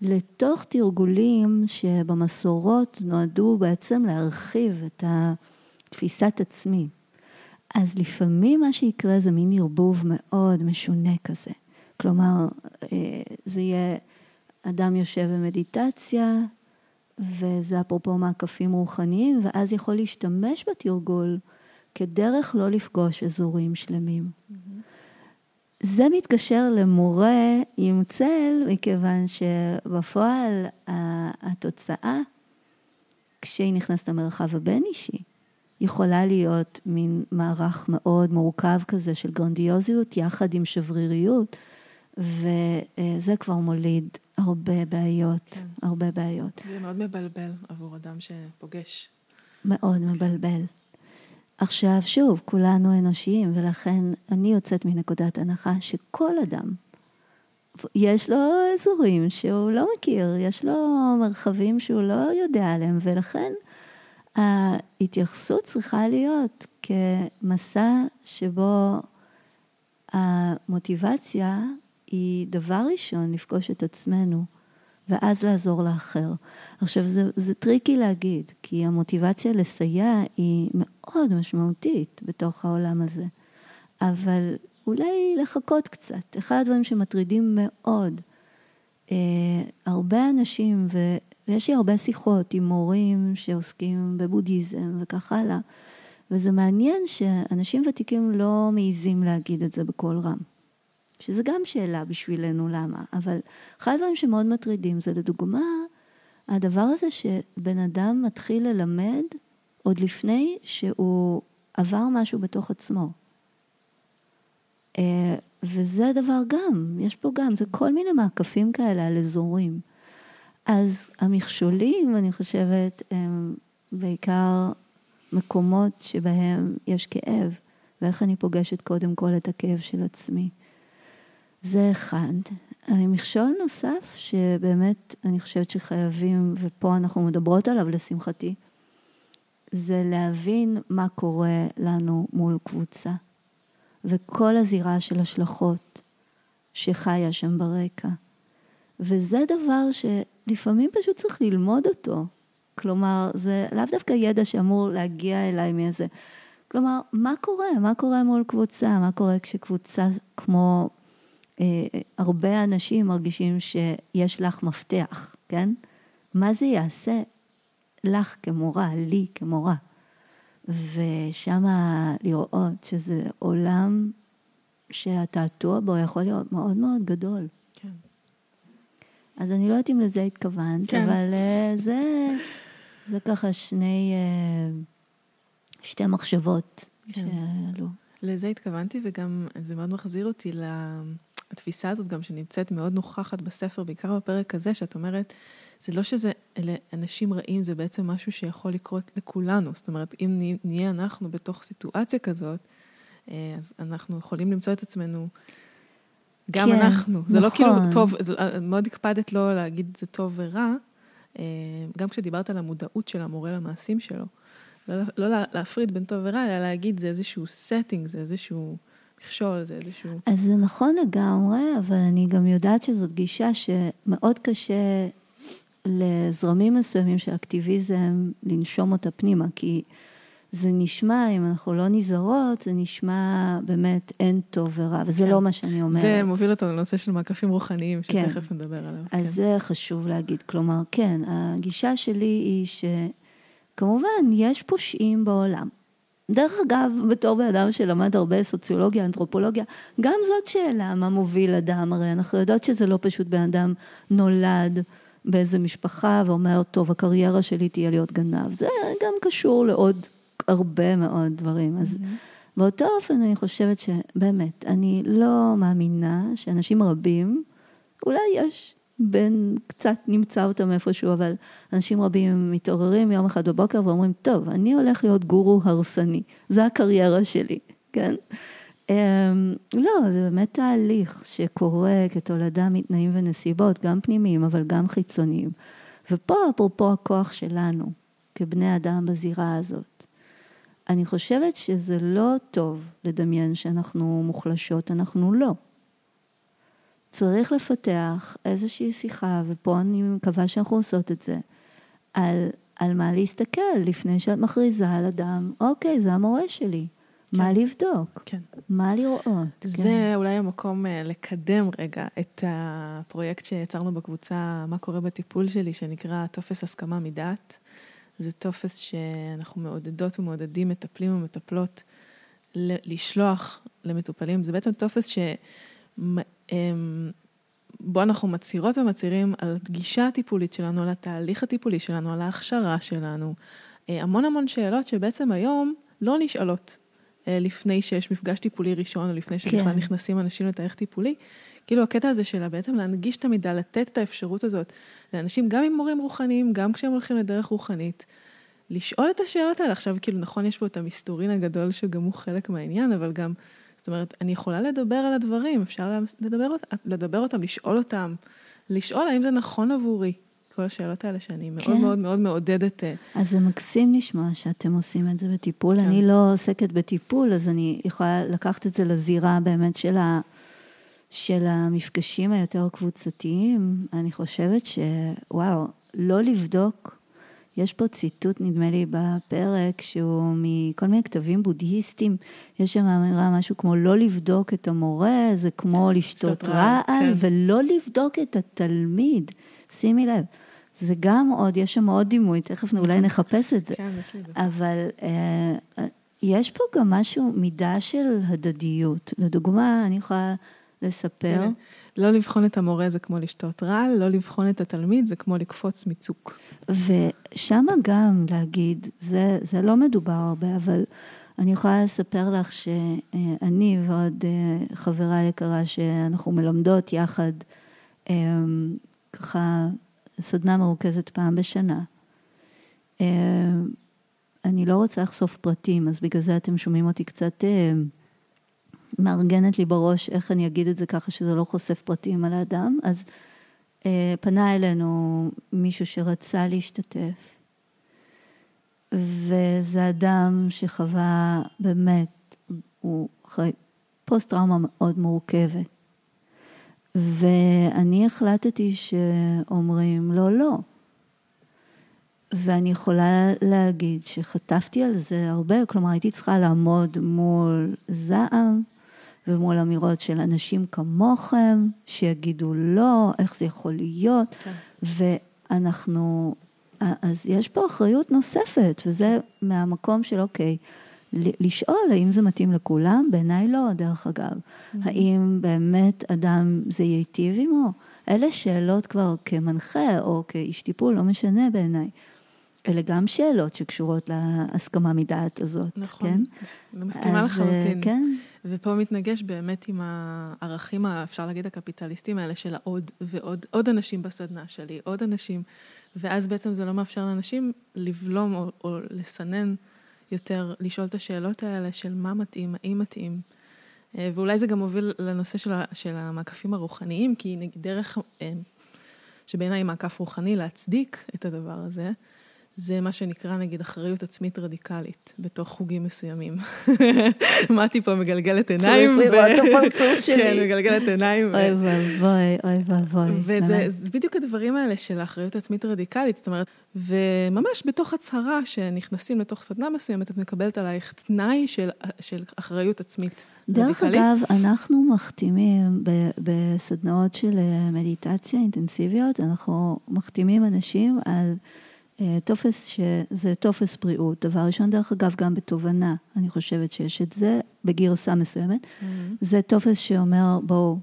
לתוך תרגולים שבמסורות נועדו בעצם להרחיב את תפיסת עצמי. אז לפעמים מה שיקרה זה מין ערבוב מאוד משונה כזה. כלומר, אה, זה יהיה אדם יושב במדיטציה, וזה אפרופו מעקפים רוחניים, ואז יכול להשתמש בתרגול כדרך לא לפגוש אזורים שלמים. Mm-hmm. זה מתקשר למורה עם צל, מכיוון שבפועל התוצאה, כשהיא נכנסת למרחב הבין-אישי, יכולה להיות מין מערך מאוד מורכב כזה של גרנדיוזיות יחד עם שבריריות, וזה כבר מוליד הרבה בעיות, כן. הרבה בעיות. זה מאוד מבלבל עבור אדם שפוגש. מאוד מבלבל. עכשיו, שוב, כולנו אנושיים, ולכן אני יוצאת מנקודת הנחה שכל אדם, יש לו אזורים שהוא לא מכיר, יש לו מרחבים שהוא לא יודע עליהם, ולכן ההתייחסות צריכה להיות כמסע שבו המוטיבציה היא דבר ראשון לפגוש את עצמנו. ואז לעזור לאחר. עכשיו, זה, זה tricky להגיד, כי המוטיבציה לסייע היא מאוד משמעותית בתוך העולם הזה. אבל אולי לחכות קצת. אחד הדברים שמטרידים מאוד אה, הרבה אנשים, ויש לי הרבה שיחות עם מורים שעוסקים בבודהיזם וכך הלאה, וזה מעניין שאנשים ותיקים לא מעיזים להגיד את זה בקול רם. שזה גם שאלה בשבילנו למה, אבל אחד הדברים שמאוד מטרידים זה לדוגמה, הדבר הזה שבן אדם מתחיל ללמד עוד לפני שהוא עבר משהו בתוך עצמו. אה, וזה דבר גם, יש פה גם, זה כל מיני מעקפים כאלה על אזורים. אז המכשולים, אני חושבת, הם בעיקר מקומות שבהם יש כאב, ואיך אני פוגשת קודם כל את הכאב של עצמי. זה אחד. מכשול נוסף שבאמת אני חושבת שחייבים, ופה אנחנו מדברות עליו לשמחתי, זה להבין מה קורה לנו מול קבוצה, וכל הזירה של השלכות שחיה שם ברקע. וזה דבר שלפעמים פשוט צריך ללמוד אותו. כלומר, זה לאו דווקא ידע שאמור להגיע אליי מאיזה... כלומר, מה קורה? מה קורה מול קבוצה? מה קורה כשקבוצה כמו הרבה אנשים מרגישים שיש לך מפתח, כן? מה זה יעשה לך כמורה, לי כמורה? ושם לראות שזה עולם שהתעתוע בו יכול להיות מאוד מאוד גדול. כן. אז אני לא יודעת אם לזה התכוונת, כן. אבל אה, זה, זה ככה שני, אה, שתי מחשבות כן. שעלו. לזה התכוונתי, וגם זה מאוד מחזיר אותי ל... התפיסה הזאת גם שנמצאת מאוד נוכחת בספר, בעיקר בפרק הזה, שאת אומרת, זה לא שזה, אלה אנשים רעים, זה בעצם משהו שיכול לקרות לכולנו. זאת אומרת, אם נהיה אנחנו בתוך סיטואציה כזאת, אה, אז אנחנו יכולים למצוא את עצמנו, גם כן, אנחנו. נכון. זה לא כאילו נכון. טוב, זה, אה, מאוד הקפדת לא להגיד זה טוב ורע, אה, גם כשדיברת על המודעות של המורה למעשים שלו. לא, לא להפריד בין טוב ורע, אלא להגיד זה איזשהו setting, זה איזשהו... מכשול, זה איזשהו... אז זה נכון לגמרי, אבל אני גם יודעת שזאת גישה שמאוד קשה לזרמים מסוימים של אקטיביזם לנשום אותה פנימה, כי זה נשמע, אם אנחנו לא נזהרות, זה נשמע באמת אין טוב ורע, וזה כן. לא מה שאני אומרת. זה מוביל אותנו לנושא של מעקפים רוחניים, כן. שתכף כן. נדבר עליו. אז כן. זה חשוב להגיד. כלומר, כן, הגישה שלי היא שכמובן, יש פושעים בעולם. דרך אגב, בתור בן אדם שלמד הרבה סוציולוגיה, אנתרופולוגיה, גם זאת שאלה, מה מוביל אדם, הרי אנחנו יודעות שזה לא פשוט בן אדם נולד באיזה משפחה ואומר, טוב, הקריירה שלי תהיה להיות גנב. זה גם קשור לעוד הרבה מאוד דברים. אז. באותו אופן אני חושבת שבאמת, אני לא מאמינה שאנשים רבים, אולי יש בין, קצת נמצא אותם איפשהו, אבל אנשים רבים מתעוררים יום אחד בבוקר ואומרים, טוב, אני הולך להיות גורו הרסני, זה הקריירה שלי, כן? Um, לא, זה באמת תהליך שקורה כתולדה מתנאים ונסיבות, גם פנימיים, אבל גם חיצוניים. ופה, אפרופו הכוח שלנו, כבני אדם בזירה הזאת, אני חושבת שזה לא טוב לדמיין שאנחנו מוחלשות, אנחנו לא. צריך לפתח איזושהי שיחה, ופה אני מקווה שאנחנו עושות את זה, על, על מה להסתכל לפני שאת מכריזה על אדם, אוקיי, זה המורה שלי. כן. מה לבדוק? כן. מה לראות? זה כן. אולי המקום אה, לקדם רגע את הפרויקט שיצרנו בקבוצה, מה קורה בטיפול שלי, שנקרא טופס הסכמה מדעת. זה טופס שאנחנו מעודדות ומעודדים מטפלים ומטפלות לשלוח למטופלים. זה בעצם טופס ש... אמ, בו אנחנו מצהירות ומצהירים על הגישה הטיפולית שלנו, על התהליך הטיפולי שלנו, על ההכשרה שלנו. אה, המון המון שאלות שבעצם היום לא נשאלות אה, לפני שיש מפגש טיפולי ראשון, או לפני שבכלל כן. נכנסים אנשים לתהליך טיפולי. כאילו הקטע הזה שלה בעצם להנגיש את המידע, לתת את האפשרות הזאת לאנשים, גם עם מורים רוחניים, גם כשהם הולכים לדרך רוחנית, לשאול את השאלות האלה. עכשיו, כאילו, נכון, יש פה את המסתורין הגדול שגם הוא חלק מהעניין, אבל גם, זאת אומרת, אני יכולה לדבר על הדברים, אפשר לדבר, לדבר אותם, לשאול אותם, לשאול האם זה נכון עבורי. כל השאלות האלה שאני מאוד כן. מאוד מאוד מעודדת. אה, אז זה מקסים לשמוע שאתם עושים את זה בטיפול. כן. אני לא עוסקת בטיפול, אז אני יכולה לקחת את זה לזירה באמת של, ה, של המפגשים היותר קבוצתיים. אני חושבת שוואו, לא לבדוק יש פה ציטוט, נדמה לי, בפרק, שהוא מכל מיני כתבים בודהיסטיים. יש שם אמירה, משהו כמו לא לבדוק את המורה, זה כמו לשתות רעל, כן. ולא לבדוק את התלמיד. שימי לב. זה גם עוד, יש שם עוד דימוי, תכף אולי כן. נחפש את זה. כן, יש לי. אבל אה, יש פה גם משהו, מידה של הדדיות. לדוגמה, אני יכולה לספר... כן. לא לבחון את המורה זה כמו לשתות רעל, לא לבחון את התלמיד זה כמו לקפוץ מצוק. ושם גם להגיד, זה, זה לא מדובר הרבה, אבל אני יכולה לספר לך שאני ועוד אה, חברה יקרה שאנחנו מלמדות יחד, אה, ככה סדנה מרוכזת פעם בשנה. אה, אני לא רוצה לחשוף פרטים, אז בגלל זה אתם שומעים אותי קצת מארגנת לי בראש איך אני אגיד את זה ככה שזה לא חושף פרטים על האדם. אז אה, פנה אלינו מישהו שרצה להשתתף, וזה אדם שחווה באמת, הוא אחרי פוסט-טראומה מאוד מורכבת. ואני החלטתי שאומרים לא, לא. ואני יכולה להגיד שחטפתי על זה הרבה, כלומר הייתי צריכה לעמוד מול זעם, ומול אמירות של אנשים כמוכם, שיגידו לא, איך זה יכול להיות, כן. ואנחנו, אז יש פה אחריות נוספת, וזה מהמקום של אוקיי, לשאול האם זה מתאים לכולם, בעיניי לא, דרך אגב. Mm-hmm. האם באמת אדם זה ייטיב עמו? אלה שאלות כבר כמנחה או כאיש טיפול, לא משנה בעיניי. אלה גם שאלות שקשורות להסכמה מדעת הזאת, נכון, כן? נכון, מסכימה לחלוטין. כן. ופה מתנגש באמת עם הערכים, אפשר להגיד, הקפיטליסטיים האלה של העוד ועוד, עוד אנשים בסדנה שלי, עוד אנשים, ואז בעצם זה לא מאפשר לאנשים לבלום או, או לסנן יותר, לשאול את השאלות האלה של מה מתאים, האם מתאים. אה, ואולי זה גם מוביל לנושא של, של המעקפים הרוחניים, כי נגיד דרך, אה, שבעיניי מעקף רוחני, להצדיק את הדבר הזה, זה מה שנקרא נגיד אחריות עצמית רדיקלית בתוך חוגים מסוימים. מתי פה מגלגלת עיניים. צריך לראות את הפרצוף שלי. כן, מגלגלת עיניים. אוי ואבוי, אוי ואבוי. וזה בדיוק הדברים האלה של האחריות העצמית הרדיקלית, זאת אומרת, וממש בתוך הצהרה שנכנסים לתוך סדנה מסוימת, את מקבלת עלייך תנאי של, של אחריות עצמית דרך רדיקלית. דרך אגב, אנחנו מחתימים בסדנאות של אה, מדיטציה אינטנסיביות, אנחנו מחתימים אנשים על... אה, טופס שזה טופס בריאות, דבר ראשון, דרך אגב, גם בתובנה, אני חושבת שיש את זה בגרסה מסוימת. Mm-hmm. זה טופס שאומר, בואו,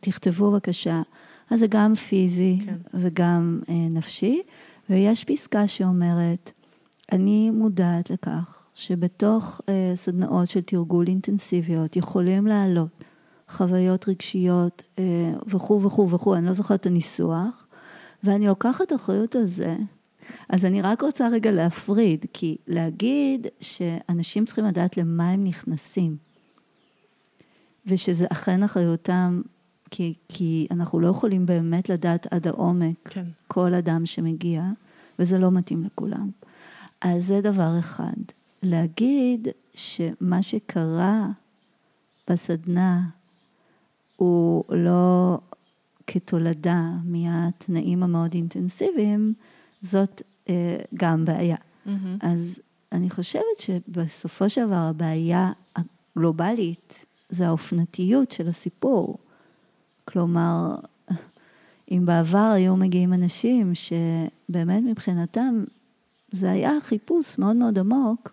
תכתבו בבקשה. אז זה גם פיזי כן. וגם אה, נפשי, ויש פסקה שאומרת, אני מודעת לכך שבתוך אה, סדנאות של תרגול אינטנסיביות יכולים לעלות חוויות רגשיות אה, וכו' וכו' וכו', אני לא זוכרת את הניסוח, ואני לוקחת אחריות על זה אז אני רק רוצה רגע להפריד, כי להגיד שאנשים צריכים לדעת למה הם נכנסים, ושזה אכן אחריותם, כי, כי אנחנו לא יכולים באמת לדעת עד העומק כן. כל אדם שמגיע, וזה לא מתאים לכולם. אז זה דבר אחד. להגיד שמה שקרה בסדנה הוא לא כתולדה מהתנאים המאוד אינטנסיביים, זאת גם בעיה. Mm-hmm. אז אני חושבת שבסופו של דבר הבעיה הגלובלית זה האופנתיות של הסיפור. כלומר, אם בעבר היו מגיעים אנשים שבאמת מבחינתם זה היה חיפוש מאוד מאוד עמוק,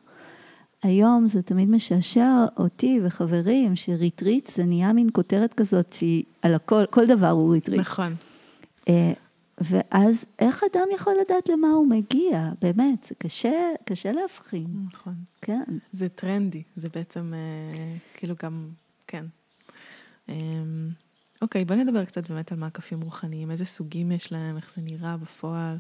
היום זה תמיד משעשע אותי וחברים שריטריט זה נהיה מין כותרת כזאת שהיא על הכל, כל דבר הוא ריטריט. נכון. ואז איך אדם יכול לדעת למה הוא מגיע? באמת, זה קשה, קשה להבחין. נכון. כן. זה טרנדי, זה בעצם אה, כאילו גם, כן. אה, אוקיי, בוא נדבר קצת באמת על מעקפים רוחניים, איזה סוגים יש להם, איך זה נראה בפועל.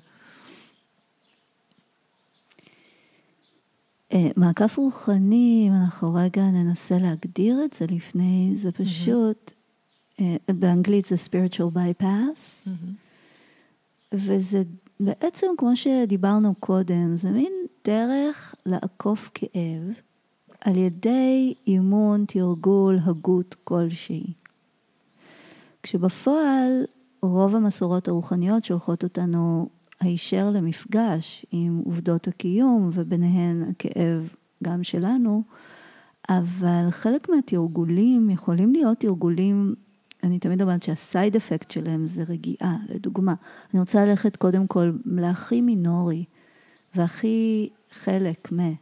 אה, מעקף רוחני, אם אנחנו רגע ננסה להגדיר את זה לפני, זה פשוט, אה, באנגלית זה spiritual bypass, וזה בעצם, כמו שדיברנו קודם, זה מין דרך לעקוף כאב על ידי אימון, תרגול, הגות כלשהי. כשבפועל רוב המסורות הרוחניות שולחות אותנו הישר למפגש עם עובדות הקיום וביניהן הכאב גם שלנו, אבל חלק מהתרגולים יכולים להיות תרגולים, אני תמיד אומרת שהסייד אפקט שלהם זה רגיעה, לדוגמה. אני רוצה ללכת קודם כל להכי מינורי והכי חלק מ...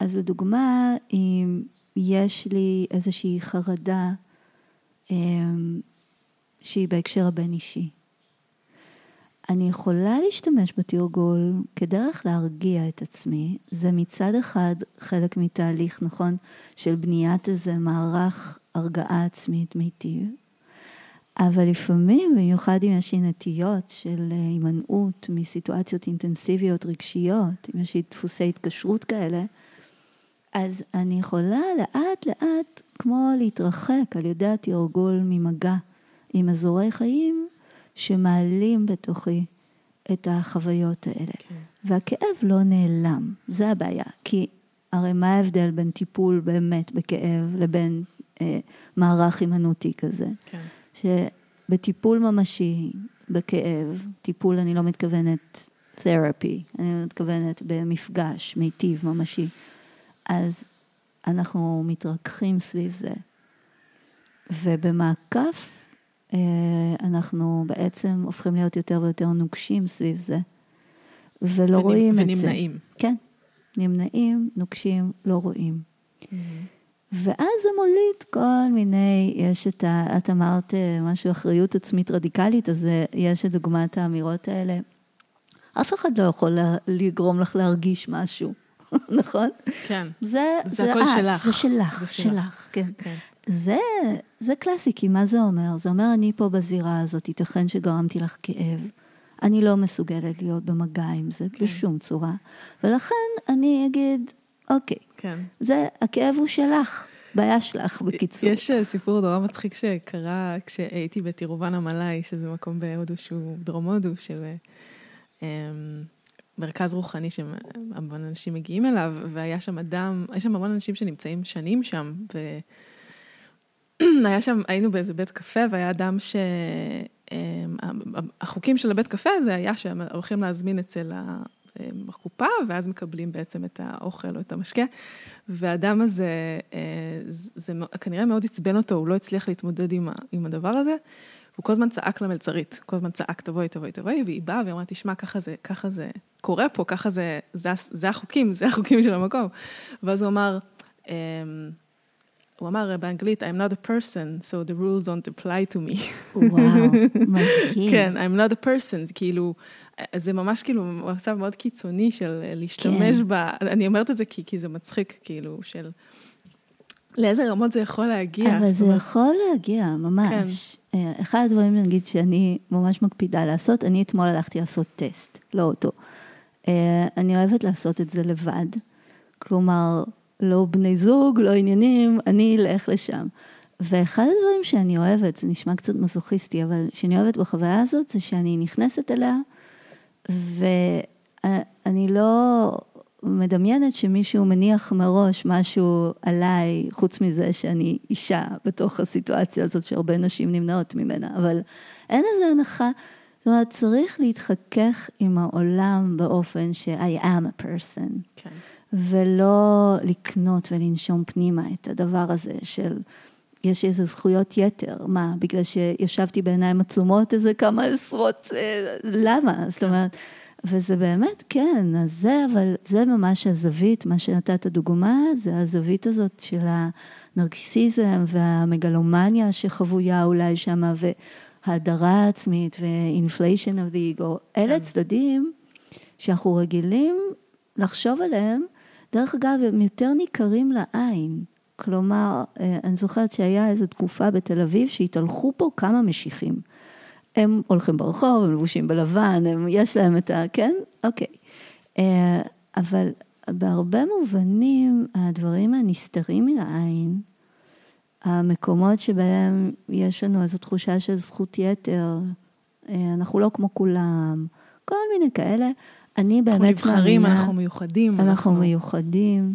אז לדוגמה, אם יש לי איזושהי חרדה אמ, שהיא בהקשר הבין אישי, אני יכולה להשתמש בתרגול כדרך להרגיע את עצמי. זה מצד אחד חלק מתהליך, נכון, של בניית איזה מערך הרגעה עצמית מיטיב, אבל לפעמים, במיוחד אם יש לי נטיות של אה, הימנעות מסיטואציות אינטנסיביות רגשיות, אם יש לי דפוסי התקשרות כאלה, אז אני יכולה לאט לאט כמו להתרחק על ידי התרגול ממגע עם אזורי חיים שמעלים בתוכי את החוויות האלה. כן. והכאב לא נעלם, זה הבעיה. כי הרי מה ההבדל בין טיפול באמת בכאב לבין מערך הימנותי כזה? כן. שבטיפול ממשי בכאב, טיפול אני לא מתכוונת תרפי, אני מתכוונת במפגש מיטיב ממשי, אז אנחנו מתרככים סביב זה. ובמעקף אה, אנחנו בעצם הופכים להיות יותר ויותר נוקשים סביב זה, ולא ונמ, רואים ונמנעים. את זה. ונמנעים. כן, נמנעים, נוקשים, לא רואים. Mm-hmm. ואז זה מוליד כל מיני, יש את ה... את אמרת אה, משהו, אחריות עצמית רדיקלית, אז אה, יש את דוגמת האמירות האלה. אף אחד לא יכול לגרום לך להרגיש משהו, נכון? כן. זה, זה, זה הכל את, שלך. זה שלך, זה שלך, שלך כן. כן. זה, זה קלאסי, כי מה זה אומר? זה אומר, אני פה בזירה הזאת, ייתכן שגרמתי לך כאב. אני לא מסוגלת להיות במגע עם זה כן. בשום צורה, ולכן אני אגיד, אוקיי, כן. זה, הכאב הוא שלך, בעיה שלך, בקיצור. יש אה, סיפור נורא מצחיק שקרה כשהייתי בטירובן המלאי, שזה מקום בהודו שהוא דרום הודו, של um, מרכז רוחני שהמון אנשים מגיעים אליו, והיה שם אדם, יש שם המון אנשים שנמצאים שנים שם, ו... היה שם, היינו באיזה בית קפה והיה אדם שהחוקים אמ, של הבית קפה הזה היה שהם הולכים להזמין אצל הקופה ואז מקבלים בעצם את האוכל או את המשקה. והאדם הזה, אה, זה כנראה מאוד עצבן אותו, הוא לא הצליח להתמודד עם, עם הדבר הזה. הוא כל הזמן צעק למלצרית, כל הזמן צעק תבואי, תבואי, תבואי, והיא באה ואמרה, תשמע, ככה זה, ככה זה קורה פה, ככה זה, זה, זה החוקים, זה החוקים של המקום. ואז הוא אמר, אמ, הוא אמר באנגלית, I'm not a person, so the rules don't apply to me. וואו, מדהים. כן, I'm not a person, כאילו, זה ממש כאילו מצב מאוד קיצוני של להשתמש כן. ב... אני אומרת את זה כי, כי זה מצחיק, כאילו, של... לאיזה רמות זה יכול להגיע? אבל זה אומרת... יכול להגיע, ממש. כן. אה, אחד הדברים, נגיד, שאני ממש מקפידה לעשות, אני אתמול הלכתי לעשות טסט, לא אותו. אה, אני אוהבת לעשות את זה לבד. כלומר, לא בני זוג, לא עניינים, אני אלך לשם. ואחד הדברים שאני אוהבת, זה נשמע קצת מזוכיסטי, אבל שאני אוהבת בחוויה הזאת, זה שאני נכנסת אליה, ואני לא מדמיינת שמישהו מניח מראש משהו עליי, חוץ מזה שאני אישה בתוך הסיטואציה הזאת שהרבה נשים נמנעות ממנה, אבל אין איזה הנחה. זאת אומרת, צריך להתחכך עם העולם באופן ש-I am a person. כן. ולא לקנות ולנשום פנימה את הדבר הזה של יש איזה זכויות יתר, מה, בגלל שישבתי בעיניים עצומות איזה כמה עשרות, אה, למה? זאת אומרת, וזה באמת, כן, אז זה, אבל זה ממש הזווית, מה שנתת דוגמה, זה הזווית הזאת של הנרקיסיזם והמגלומניה שחבויה אולי שמה, וההדרה העצמית ו-inflation of the ego, אלה כן. צדדים שאנחנו רגילים לחשוב עליהם, דרך אגב, הם יותר ניכרים לעין. כלומר, אה, אני זוכרת שהיה איזו תקופה בתל אביב שהתהלכו פה כמה משיחים. הם הולכים ברחוב, הם לבושים בלבן, הם, יש להם את ה... כן? אוקיי. אה, אבל בהרבה מובנים, הדברים הנסתרים מן העין, המקומות שבהם יש לנו איזו תחושה של זכות יתר, אה, אנחנו לא כמו כולם, כל מיני כאלה, אני באמת מאמינה... אנחנו נבחרים, אנחנו מיוחדים. אנחנו, אנחנו מיוחדים.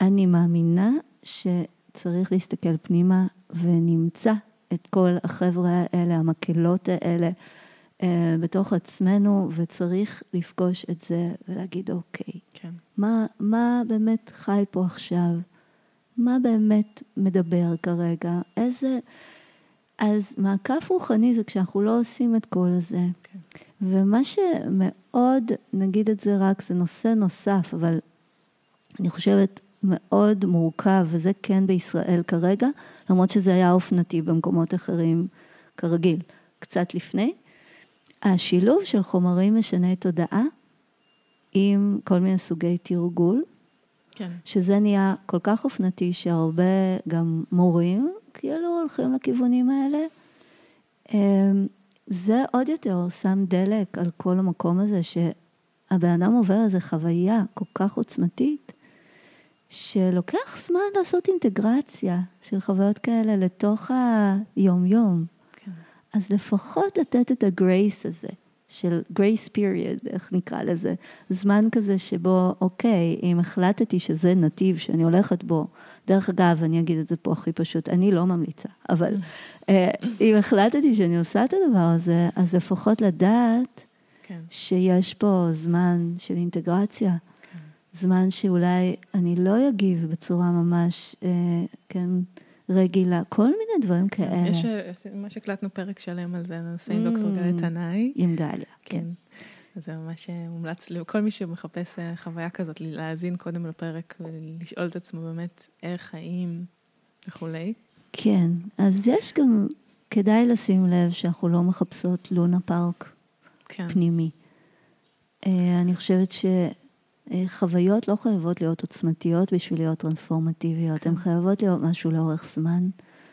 אני מאמינה שצריך להסתכל פנימה ונמצא את כל החבר'ה האלה, המקהלות האלה, אה, בתוך עצמנו, וצריך לפגוש את זה ולהגיד, אוקיי, כן. מה, מה באמת חי פה עכשיו? מה באמת מדבר כרגע? איזה... אז מעקף רוחני זה כשאנחנו לא עושים את כל הזה. כן. ומה שמאוד, נגיד את זה רק, זה נושא נוסף, אבל אני חושבת מאוד מורכב, וזה כן בישראל כרגע, למרות שזה היה אופנתי במקומות אחרים כרגיל, קצת לפני. השילוב של חומרים משני תודעה עם כל מיני סוגי תרגול, כן. שזה נהיה כל כך אופנתי שהרבה גם מורים כאילו הולכים לכיוונים האלה. זה עוד יותר שם דלק על כל המקום הזה שהבן אדם עובר איזו חוויה כל כך עוצמתית, שלוקח זמן לעשות אינטגרציה של חוויות כאלה לתוך היום-יום. כן. אז לפחות לתת את הגרייס הזה. של grace period, איך נקרא לזה, זמן כזה שבו, אוקיי, אם החלטתי שזה נתיב שאני הולכת בו, דרך אגב, אני אגיד את זה פה הכי פשוט, אני לא ממליצה, אבל אה, אם החלטתי שאני עושה את הדבר הזה, אז לפחות לדעת כן. שיש פה זמן של אינטגרציה, כן. זמן שאולי אני לא אגיב בצורה ממש, אה, כן, רגילה, כל מיני דברים כן, כאלה. יש, ממש הקלטנו פרק שלם על זה, הנושא עם דוקטור mm. תנאי. עם גליה, כן. זה ממש אה, מומלץ לכל מי שמחפש אה, חוויה כזאת, להאזין קודם לפרק ולשאול את עצמו באמת איך חיים וכולי. כן, אז יש גם, כדאי לשים לב שאנחנו לא מחפשות לונה פארק כן. פנימי. אה, אני חושבת ש... אה, חוויות לא חייבות להיות עוצמתיות בשביל להיות טרנספורמטיביות, הן כן. חייבות להיות משהו לאורך זמן,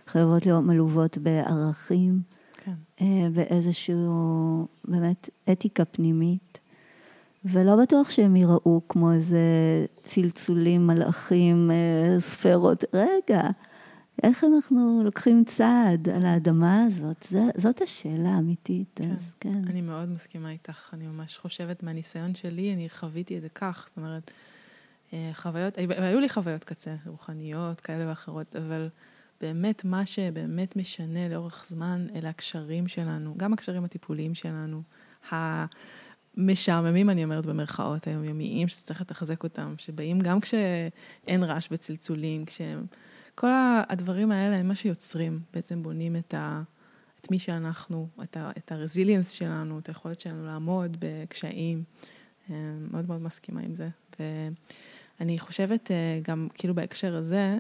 חייבות להיות מלוות בערכים, כן. אה, באיזשהו, באמת, אתיקה פנימית. ולא בטוח שהם יראו כמו איזה צלצולים, מלאכים, אה, ספרות. רגע, איך אנחנו לוקחים צעד על האדמה הזאת? זה, זאת השאלה האמיתית, כן. אז כן. אני מאוד מסכימה איתך, אני ממש חושבת מהניסיון שלי, אני חוויתי את זה כך, זאת אומרת, אה, חוויות, היו לי חוויות קצה, רוחניות כאלה ואחרות, אבל באמת מה שבאמת משנה לאורך זמן, אלה הקשרים שלנו, גם הקשרים הטיפוליים שלנו, המשעממים, אני אומרת במרכאות, היומיומיים, שצריך לתחזק אותם, שבאים גם כשאין רעש וצלצולים, כשהם... כל הדברים האלה הם מה שיוצרים, בעצם בונים את, ה, את מי שאנחנו, את, ה, את ה resilience שלנו, את היכולת שלנו לעמוד בקשיים. אה, מאוד מאוד מסכימה עם זה. ואני חושבת אה, גם כאילו בהקשר הזה,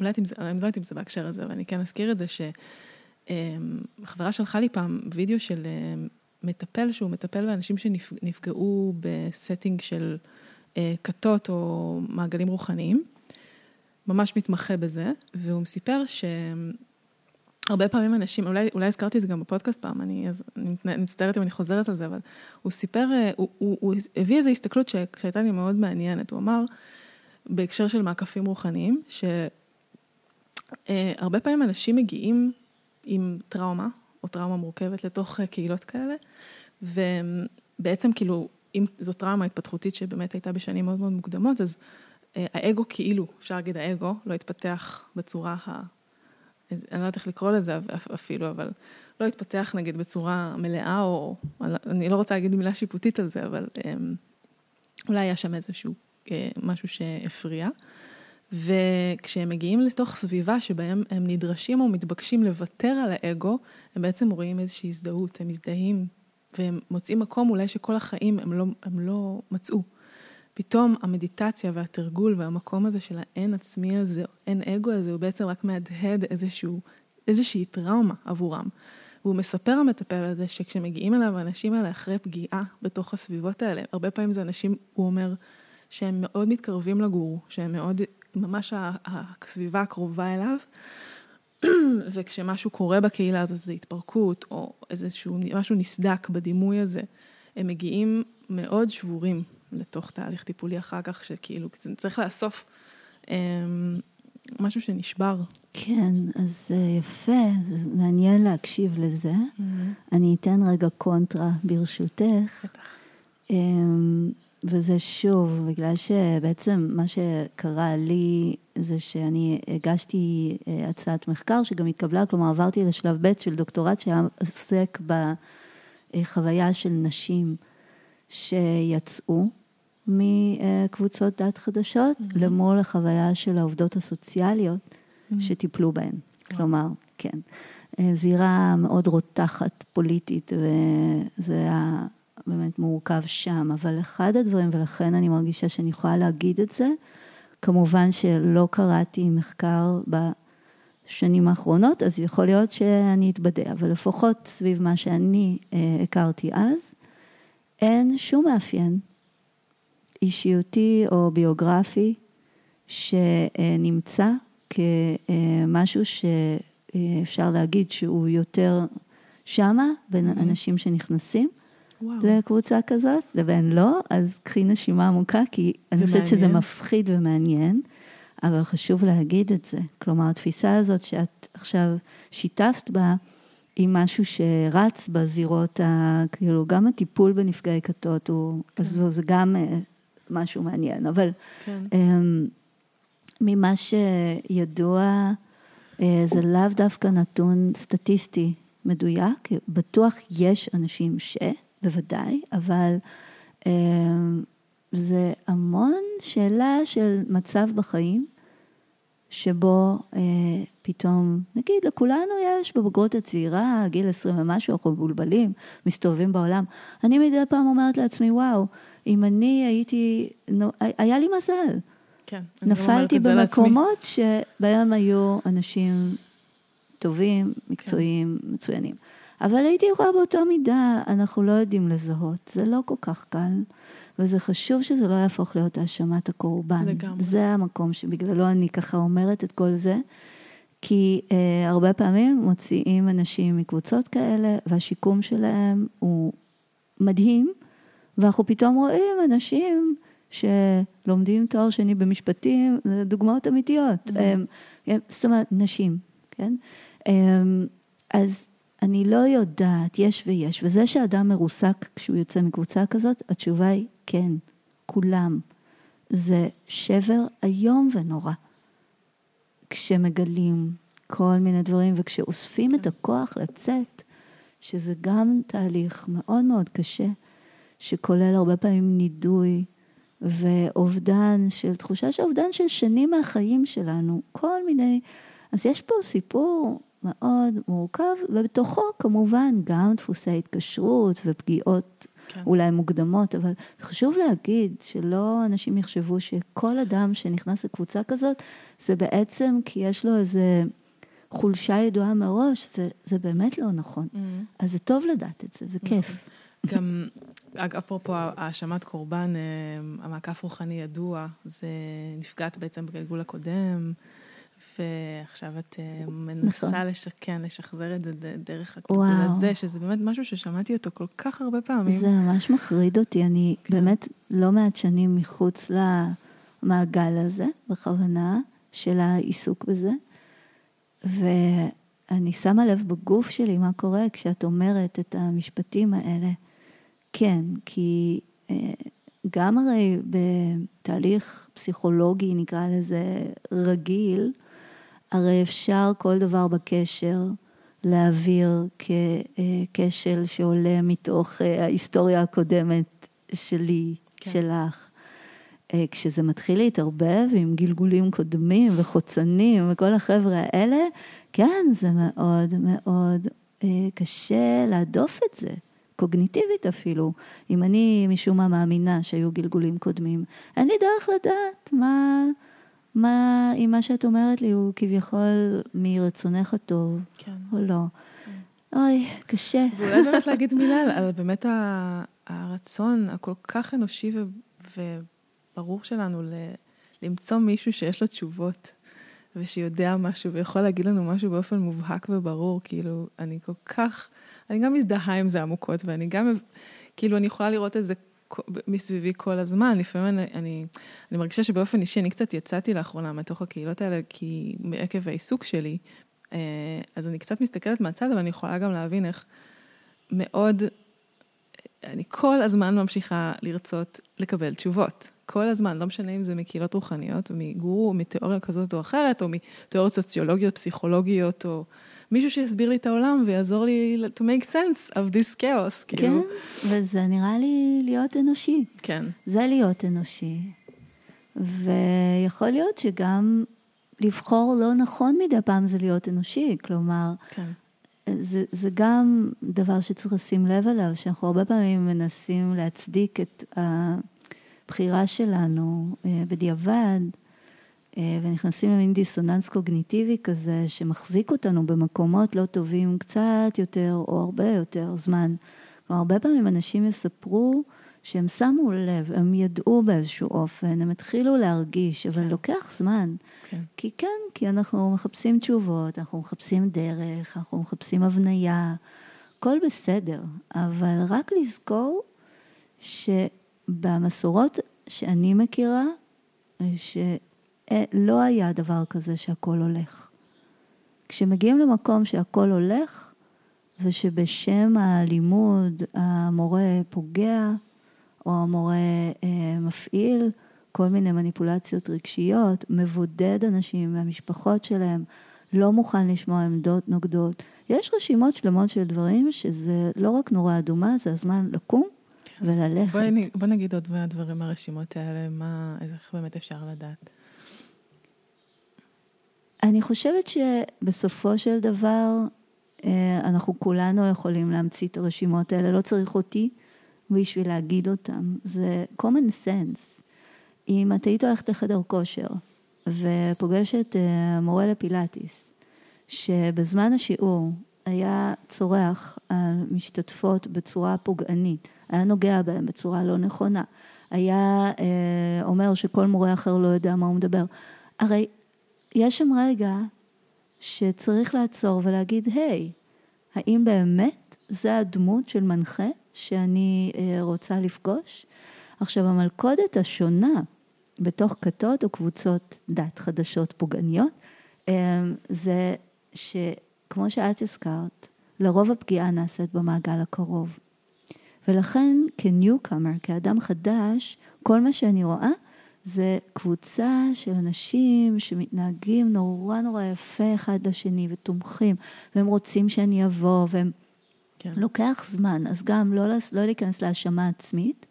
אולי אם זה, אני לא יודעת אם זה בהקשר הזה, אבל אני כן אזכיר את זה, שחברה אה, שלחה לי פעם וידאו של מטפל שהוא מטפל באנשים שנפגעו ב setting של כתות או מעגלים רוחניים. ממש מתמחה בזה, והוא סיפר שהרבה פעמים אנשים, אולי, אולי הזכרתי את זה גם בפודקאסט פעם, אני, אז אני מצטערת אם אני חוזרת על זה, אבל הוא סיפר, הוא, הוא, הוא הביא איזו הסתכלות שהייתה לי מאוד מעניינת, הוא אמר, בהקשר של מעקפים רוחניים, שהרבה פעמים אנשים מגיעים עם טראומה, או טראומה מורכבת לתוך קהילות כאלה, ובעצם כאילו אם זו טראומה התפתחותית שבאמת הייתה בשנים מאוד מאוד מוקדמות, אז אה, האגו כאילו, אפשר להגיד האגו, לא התפתח בצורה ה... אני לא יודעת איך לקרוא לזה אפילו, אבל לא התפתח נגיד בצורה מלאה, או אני לא רוצה להגיד מילה שיפוטית על זה, אבל אמ, אולי היה שם איזשהו אה, משהו שהפריע. וכשהם מגיעים לתוך סביבה שבהם הם נדרשים או מתבקשים לוותר על האגו, הם בעצם רואים איזושהי הזדהות, הם מזדהים, והם מוצאים מקום אולי שכל החיים הם לא, הם לא מצאו. פתאום המדיטציה והתרגול והמקום הזה של האין עצמי הזה, אין אגו הזה, הוא בעצם רק מהדהד איזשהו, איזושהי טראומה עבורם. והוא מספר המטפל הזה שכשמגיעים אליו האנשים האלה אחרי פגיעה בתוך הסביבות האלה, הרבה פעמים זה אנשים, הוא אומר, שהם מאוד מתקרבים לגור, שהם מאוד, ממש הסביבה הקרובה אליו, וכשמשהו קורה בקהילה הזאת, זה התפרקות, או איזשהו משהו נסדק בדימוי הזה, הם מגיעים מאוד שבורים לתוך תהליך טיפולי אחר כך, שכאילו צריך לאסוף אמ, משהו שנשבר. כן, אז זה אה, יפה, מעניין להקשיב לזה. Mm-hmm. אני אתן רגע קונטרה ברשותך. בטח. וזה שוב, בגלל שבעצם מה שקרה לי זה שאני הגשתי אה, הצעת מחקר שגם התקבלה, כלומר עברתי לשלב ב' של דוקטורט שהיה עוסק בחוויה של נשים שיצאו מקבוצות דת חדשות mm-hmm. למול החוויה של העובדות הסוציאליות mm-hmm. שטיפלו בהן. Mm-hmm. כלומר, כן, אה, זירה מאוד רותחת פוליטית, וזה היה באמת מורכב שם, אבל אחד הדברים, ולכן אני מרגישה שאני יכולה להגיד את זה, כמובן שלא קראתי מחקר בשנים האחרונות, אז יכול להיות שאני אתבדה, אבל לפחות סביב מה שאני אה, הכרתי אז, אין שום מאפיין אישיותי או ביוגרפי שנמצא כמשהו שאפשר להגיד שהוא יותר שמה בין mm-hmm. אנשים שנכנסים. וואו. לקבוצה כזאת, לבין לא, אז קחי נשימה עמוקה, כי אני חושבת שזה מפחיד ומעניין, אבל חשוב להגיד את זה. כלומר, התפיסה הזאת שאת עכשיו שיתפת בה, היא משהו שרץ בזירות, ה, כאילו, גם הטיפול בנפגעי כתות הוא, כן. אז זה גם אה, משהו מעניין, אבל כן. אמ, ממה שידוע, אה, זה לאו דווקא נתון סטטיסטי מדויק, בטוח יש אנשים ש... בוודאי, אבל אמ, זה המון שאלה של מצב בחיים, שבו אה, פתאום, נגיד לכולנו יש בבגרות הצעירה, גיל עשרים ומשהו, אנחנו מבולבלים, מסתובבים בעולם. אני מדי פעם אומרת לעצמי, וואו, אם אני הייתי, היה לי מזל. כן, אני נפלתי במקומות שבהם היו אנשים טובים, מקצועיים, כן. מצוינים. אבל הייתי יכולה באותה מידה, אנחנו לא יודעים לזהות, זה לא כל כך קל, וזה חשוב שזה לא יהפוך להיות האשמת הקורבן. לגמרי. זה המקום שבגללו אני ככה אומרת את כל זה, כי אה, הרבה פעמים מוציאים אנשים מקבוצות כאלה, והשיקום שלהם הוא מדהים, ואנחנו פתאום רואים אנשים שלומדים תואר שני במשפטים, זה דוגמאות אמיתיות. Mm-hmm. הם, זאת אומרת, נשים, כן? אז אני לא יודעת, יש ויש, וזה שאדם מרוסק כשהוא יוצא מקבוצה כזאת, התשובה היא כן, כולם. זה שבר איום ונורא. כשמגלים כל מיני דברים וכשאוספים את הכוח לצאת, שזה גם תהליך מאוד מאוד קשה, שכולל הרבה פעמים נידוי ואובדן של, תחושה של אובדן של שנים מהחיים שלנו, כל מיני, אז יש פה סיפור מאוד מורכב, ובתוכו כמובן גם דפוסי התקשרות ופגיעות כן. אולי מוקדמות, אבל חשוב להגיד שלא אנשים יחשבו שכל אדם שנכנס לקבוצה כזאת, זה בעצם כי יש לו איזה חולשה ידועה מראש, זה, זה באמת לא נכון. Mm-hmm. אז זה טוב לדעת את זה, זה נכון. כיף. גם, אפרופו האשמת קורבן, אה, המעקף רוחני ידוע, זה נפגעת בעצם בגלגול הקודם. ועכשיו את אה, מנסה נכון. לשכן, לשחזר את זה דרך הכיוון הזה, שזה באמת משהו ששמעתי אותו כל כך הרבה פעמים. זה ממש מחריד אותי, אני כן. באמת לא מעט שנים מחוץ למעגל הזה, בכוונה, של העיסוק בזה, ואני שמה לב בגוף שלי מה קורה כשאת אומרת את המשפטים האלה. כן, כי גם הרי בתהליך פסיכולוגי, נקרא לזה רגיל, הרי אפשר כל דבר בקשר להעביר ככשל שעולה מתוך ההיסטוריה הקודמת שלי, כן. שלך. כשזה מתחיל להתערבב עם גלגולים קודמים וחוצנים וכל החבר'ה האלה, כן, זה מאוד מאוד קשה להדוף את זה. קוגניטיבית אפילו, אם אני משום מה מאמינה שהיו גלגולים קודמים, אין לי דרך לדעת מה, מה אם מה שאת אומרת לי הוא כביכול מרצונך הטוב, כן. או לא. כן. אוי, קשה. ואולי באמת להגיד מילה על, על באמת הרצון הכל כך אנושי ו, וברור שלנו ל, למצוא מישהו שיש לו תשובות. ושיודע משהו ויכול להגיד לנו משהו באופן מובהק וברור, כאילו, אני כל כך אני גם מזדהה עם זה עמוקות, ואני גם, כאילו, אני יכולה לראות את זה מסביבי כל הזמן. לפעמים אני, אני, אני מרגישה שבאופן אישי, אני קצת יצאתי לאחרונה מתוך הקהילות האלה, כי עקב העיסוק שלי, אה, אז אני קצת מסתכלת מהצד, אבל אני יכולה גם להבין איך מאוד, אני כל הזמן ממשיכה לרצות לקבל תשובות. כל הזמן, לא משנה אם זה מקהילות רוחניות, מגורו, או מתיאוריה כזאת או אחרת, או מתיאוריות סוציולוגיות, פסיכולוגיות, או מישהו שיסביר לי את העולם ויעזור לי to make sense of this chaos. כן, כאילו. וזה נראה לי להיות אנושי. כן. זה להיות אנושי. ויכול להיות שגם לבחור לא נכון מדי פעם זה להיות אנושי, כלומר, כן. זה, זה גם דבר שצריך לשים לב אליו, שאנחנו הרבה פעמים מנסים להצדיק את הבחירה שלנו אה, בדיעבד. אה, ונכנסים למין דיסוננס קוגניטיבי כזה, שמחזיק אותנו במקומות לא טובים קצת יותר או הרבה יותר זמן. כלומר, הרבה פעמים אנשים יספרו שהם שמו לב, הם ידעו באיזשהו אופן, הם התחילו להרגיש, אבל כן. לוקח זמן. כן. כי כן, כי אנחנו מחפשים תשובות, אנחנו מחפשים דרך, אנחנו מחפשים הבניה, הכל בסדר, אבל רק לזכור שבמסורות שאני מכירה, ש... אה, לא היה דבר כזה שהכל הולך. כשמגיעים למקום שהכל הולך, ושבשם הלימוד המורה פוגע, או המורה אה, מפעיל כל מיני מניפולציות רגשיות, מבודד אנשים מהמשפחות שלהם, לא מוכן לשמוע עמדות נוגדות. יש רשימות שלמות של דברים שזה לא רק נורה אדומה, זה הזמן לקום כן. וללכת. בואי בוא נגיד עוד מהדברים מהרשימות האלה, מה, איך באמת אפשר לדעת. אני חושבת שבסופו של דבר אה, אנחנו כולנו יכולים להמציא את הרשימות האלה, לא צריך אותי בשביל להגיד אותם, זה common sense. אם את היית הולכת לחדר כושר ופוגשת אה, מורה לפילאטיס, שבזמן השיעור היה צורח על משתתפות בצורה פוגענית, היה נוגע בהן בצורה לא נכונה, היה אה, אומר שכל מורה אחר לא יודע מה הוא מדבר, הרי יש שם רגע שצריך לעצור ולהגיד, היי, hey, האם באמת זה הדמות של מנחה שאני אה, רוצה לפגוש? עכשיו, המלכודת השונה בתוך כתות או קבוצות דת חדשות פוגעניות, אה, זה שכמו שאת הזכרת, לרוב הפגיעה נעשית במעגל הקרוב. ולכן כניוקאמר, כאדם חדש, כל מה שאני רואה זה קבוצה של אנשים שמתנהגים נורא נורא יפה אחד לשני ותומכים, והם רוצים שאני אבוא, והם... כן. לוקח זמן, אז גם לא, לא להיכנס להאשמה עצמית,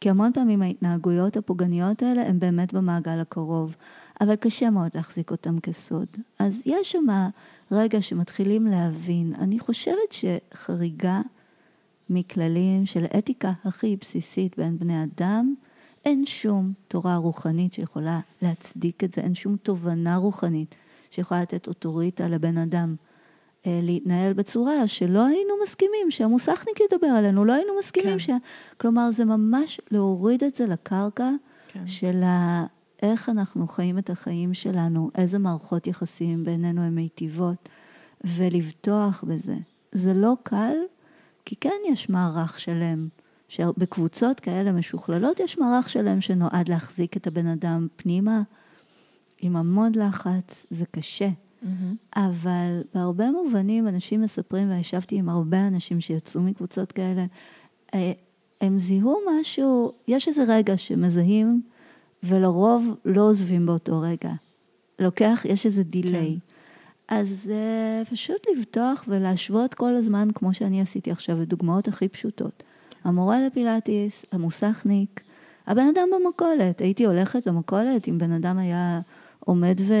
כי המון פעמים ההתנהגויות הפוגעניות האלה הן באמת במעגל הקרוב, אבל קשה מאוד להחזיק אותם כסוד. אז יש שם רגע שמתחילים להבין, אני חושבת שחריגה מכללים של האתיקה הכי בסיסית בין בני אדם, אין שום תורה רוחנית שיכולה להצדיק את זה, אין שום תובנה רוחנית שיכולה לתת אוטוריטה לבן אדם אה, להתנהל בצורה שלא היינו מסכימים שהמוסכניק ידבר עלינו, לא היינו מסכימים כן. ש... כלומר, זה ממש להוריד את זה לקרקע כן. של ה... איך אנחנו חיים את החיים שלנו, איזה מערכות יחסים בינינו הן מיטיבות, ולבטוח בזה. זה לא קל, כי כן יש מערך שלם. שבקבוצות כאלה משוכללות יש מערך שלם שנועד להחזיק את הבן אדם פנימה, עם המון לחץ, זה קשה. Mm-hmm. אבל בהרבה מובנים אנשים מספרים, וישבתי עם הרבה אנשים שיצאו מקבוצות כאלה, אה, הם זיהו משהו, יש איזה רגע שמזהים, ולרוב לא עוזבים באותו רגע. לוקח, יש איזה דיליי. כן. אז uh, פשוט לבטוח ולהשוות כל הזמן, כמו שאני עשיתי עכשיו, דוגמאות הכי פשוטות. המורה לפילאטיס, המוסכניק, הבן אדם במכולת. הייתי הולכת למכולת, אם בן אדם היה עומד ו...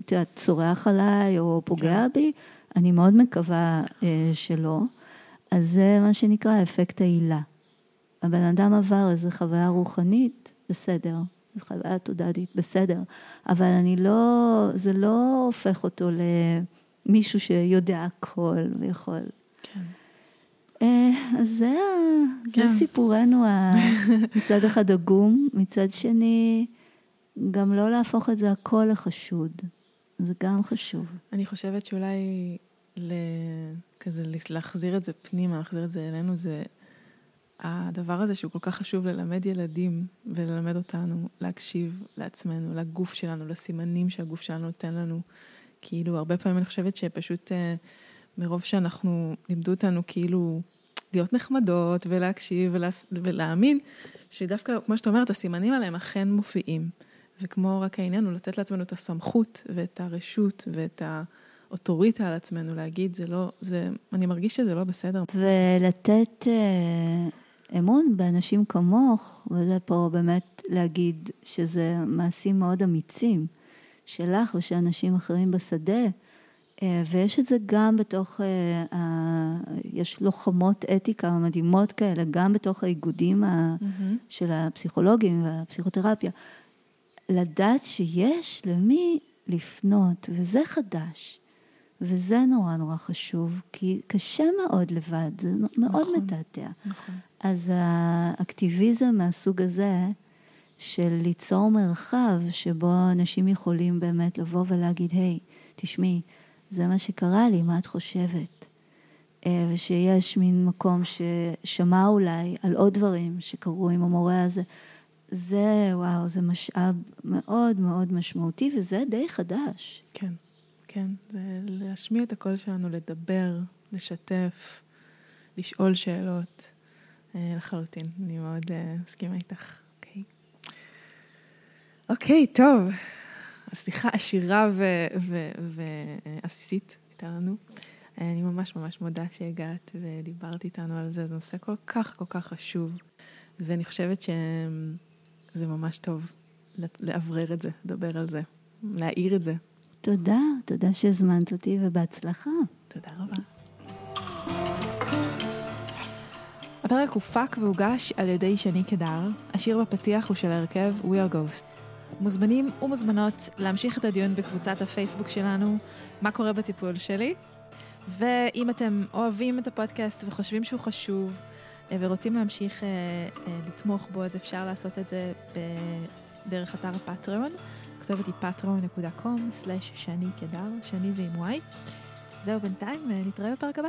את יודעת, צורח עליי או פוגע כן. בי, אני מאוד מקווה אה, שלא. אז זה מה שנקרא אפקט העילה. הבן אדם עבר איזו חוויה רוחנית, בסדר. חוויה תודעתית, בסדר. אבל אני לא, זה לא הופך אותו למישהו שיודע הכל ויכול. אה, אז זה, כן. זה סיפורנו מצד אחד עגום, מצד שני, גם לא להפוך את זה הכל לחשוד. זה גם חשוב. אני חושבת שאולי כזה להחזיר את זה פנימה, להחזיר את זה אלינו, זה הדבר הזה שהוא כל כך חשוב ללמד ילדים וללמד אותנו להקשיב לעצמנו, לגוף שלנו, לסימנים שהגוף שלנו נותן לנו. כאילו, הרבה פעמים אני חושבת שפשוט אה, מרוב שאנחנו, לימדו אותנו כאילו להיות נחמדות ולהקשיב ולה, ולהאמין, שדווקא, כמו שאת אומרת, הסימנים עליהם אכן מופיעים. וכמו רק העניין הוא לתת לעצמנו את הסמכות ואת הרשות ואת האוטוריטה על עצמנו, להגיד, זה לא, זה, אני מרגיש שזה לא בסדר. ולתת אה, אמון באנשים כמוך, וזה פה באמת להגיד שזה מעשים מאוד אמיצים שלך ושל אנשים אחרים בשדה. אה, ויש את זה גם בתוך, אה, יש לוחמות אתיקה מדהימות כאלה, גם בתוך האיגודים mm-hmm. של הפסיכולוגים והפסיכותרפיה. לדעת שיש למי לפנות, וזה חדש. וזה נורא נורא חשוב, כי קשה מאוד לבד, זה מאוד נכון, מתעתע. נכון. אז האקטיביזם מהסוג הזה, של ליצור מרחב שבו אנשים יכולים באמת לבוא ולהגיד, היי, hey, תשמעי, זה מה שקרה לי, מה את חושבת? אה, ושיש מין מקום ששמע אולי על עוד דברים שקרו עם המורה הזה. זה, וואו, זה משאב מאוד מאוד משמעותי, וזה די חדש. כן, כן. זה להשמיע את הקול שלנו, לדבר, לשתף, לשאול שאלות. אה, לחלוטין, אני מאוד uh, מסכימה איתך. אוקיי, okay. אוקיי, okay, טוב. השיחה עשירה ועסיסית הייתה לנו. אני ממש ממש מודה שהגעת ודיברת איתנו על זה, זה נושא כל כך כל כך חשוב, ואני חושבת שזה ממש טוב לאוורר את זה, לדבר על זה, להעיר את זה. תודה, תודה שהזמנת אותי ובהצלחה. תודה רבה. הפרק הופק והוגש על ידי שני קדר, השיר בפתיח הוא של הרכב We are Ghost. מוזמנים ומוזמנות להמשיך את הדיון בקבוצת הפייסבוק שלנו, מה קורה בטיפול שלי. ואם אתם אוהבים את הפודקאסט וחושבים שהוא חשוב אה, ורוצים להמשיך אה, אה, לתמוך בו, אז אפשר לעשות את זה דרך אתר הפטריון. הכתובת היא patreon.com/שני קדר, שני זה עם וואי. זהו בינתיים, נתראה בפרק הבא.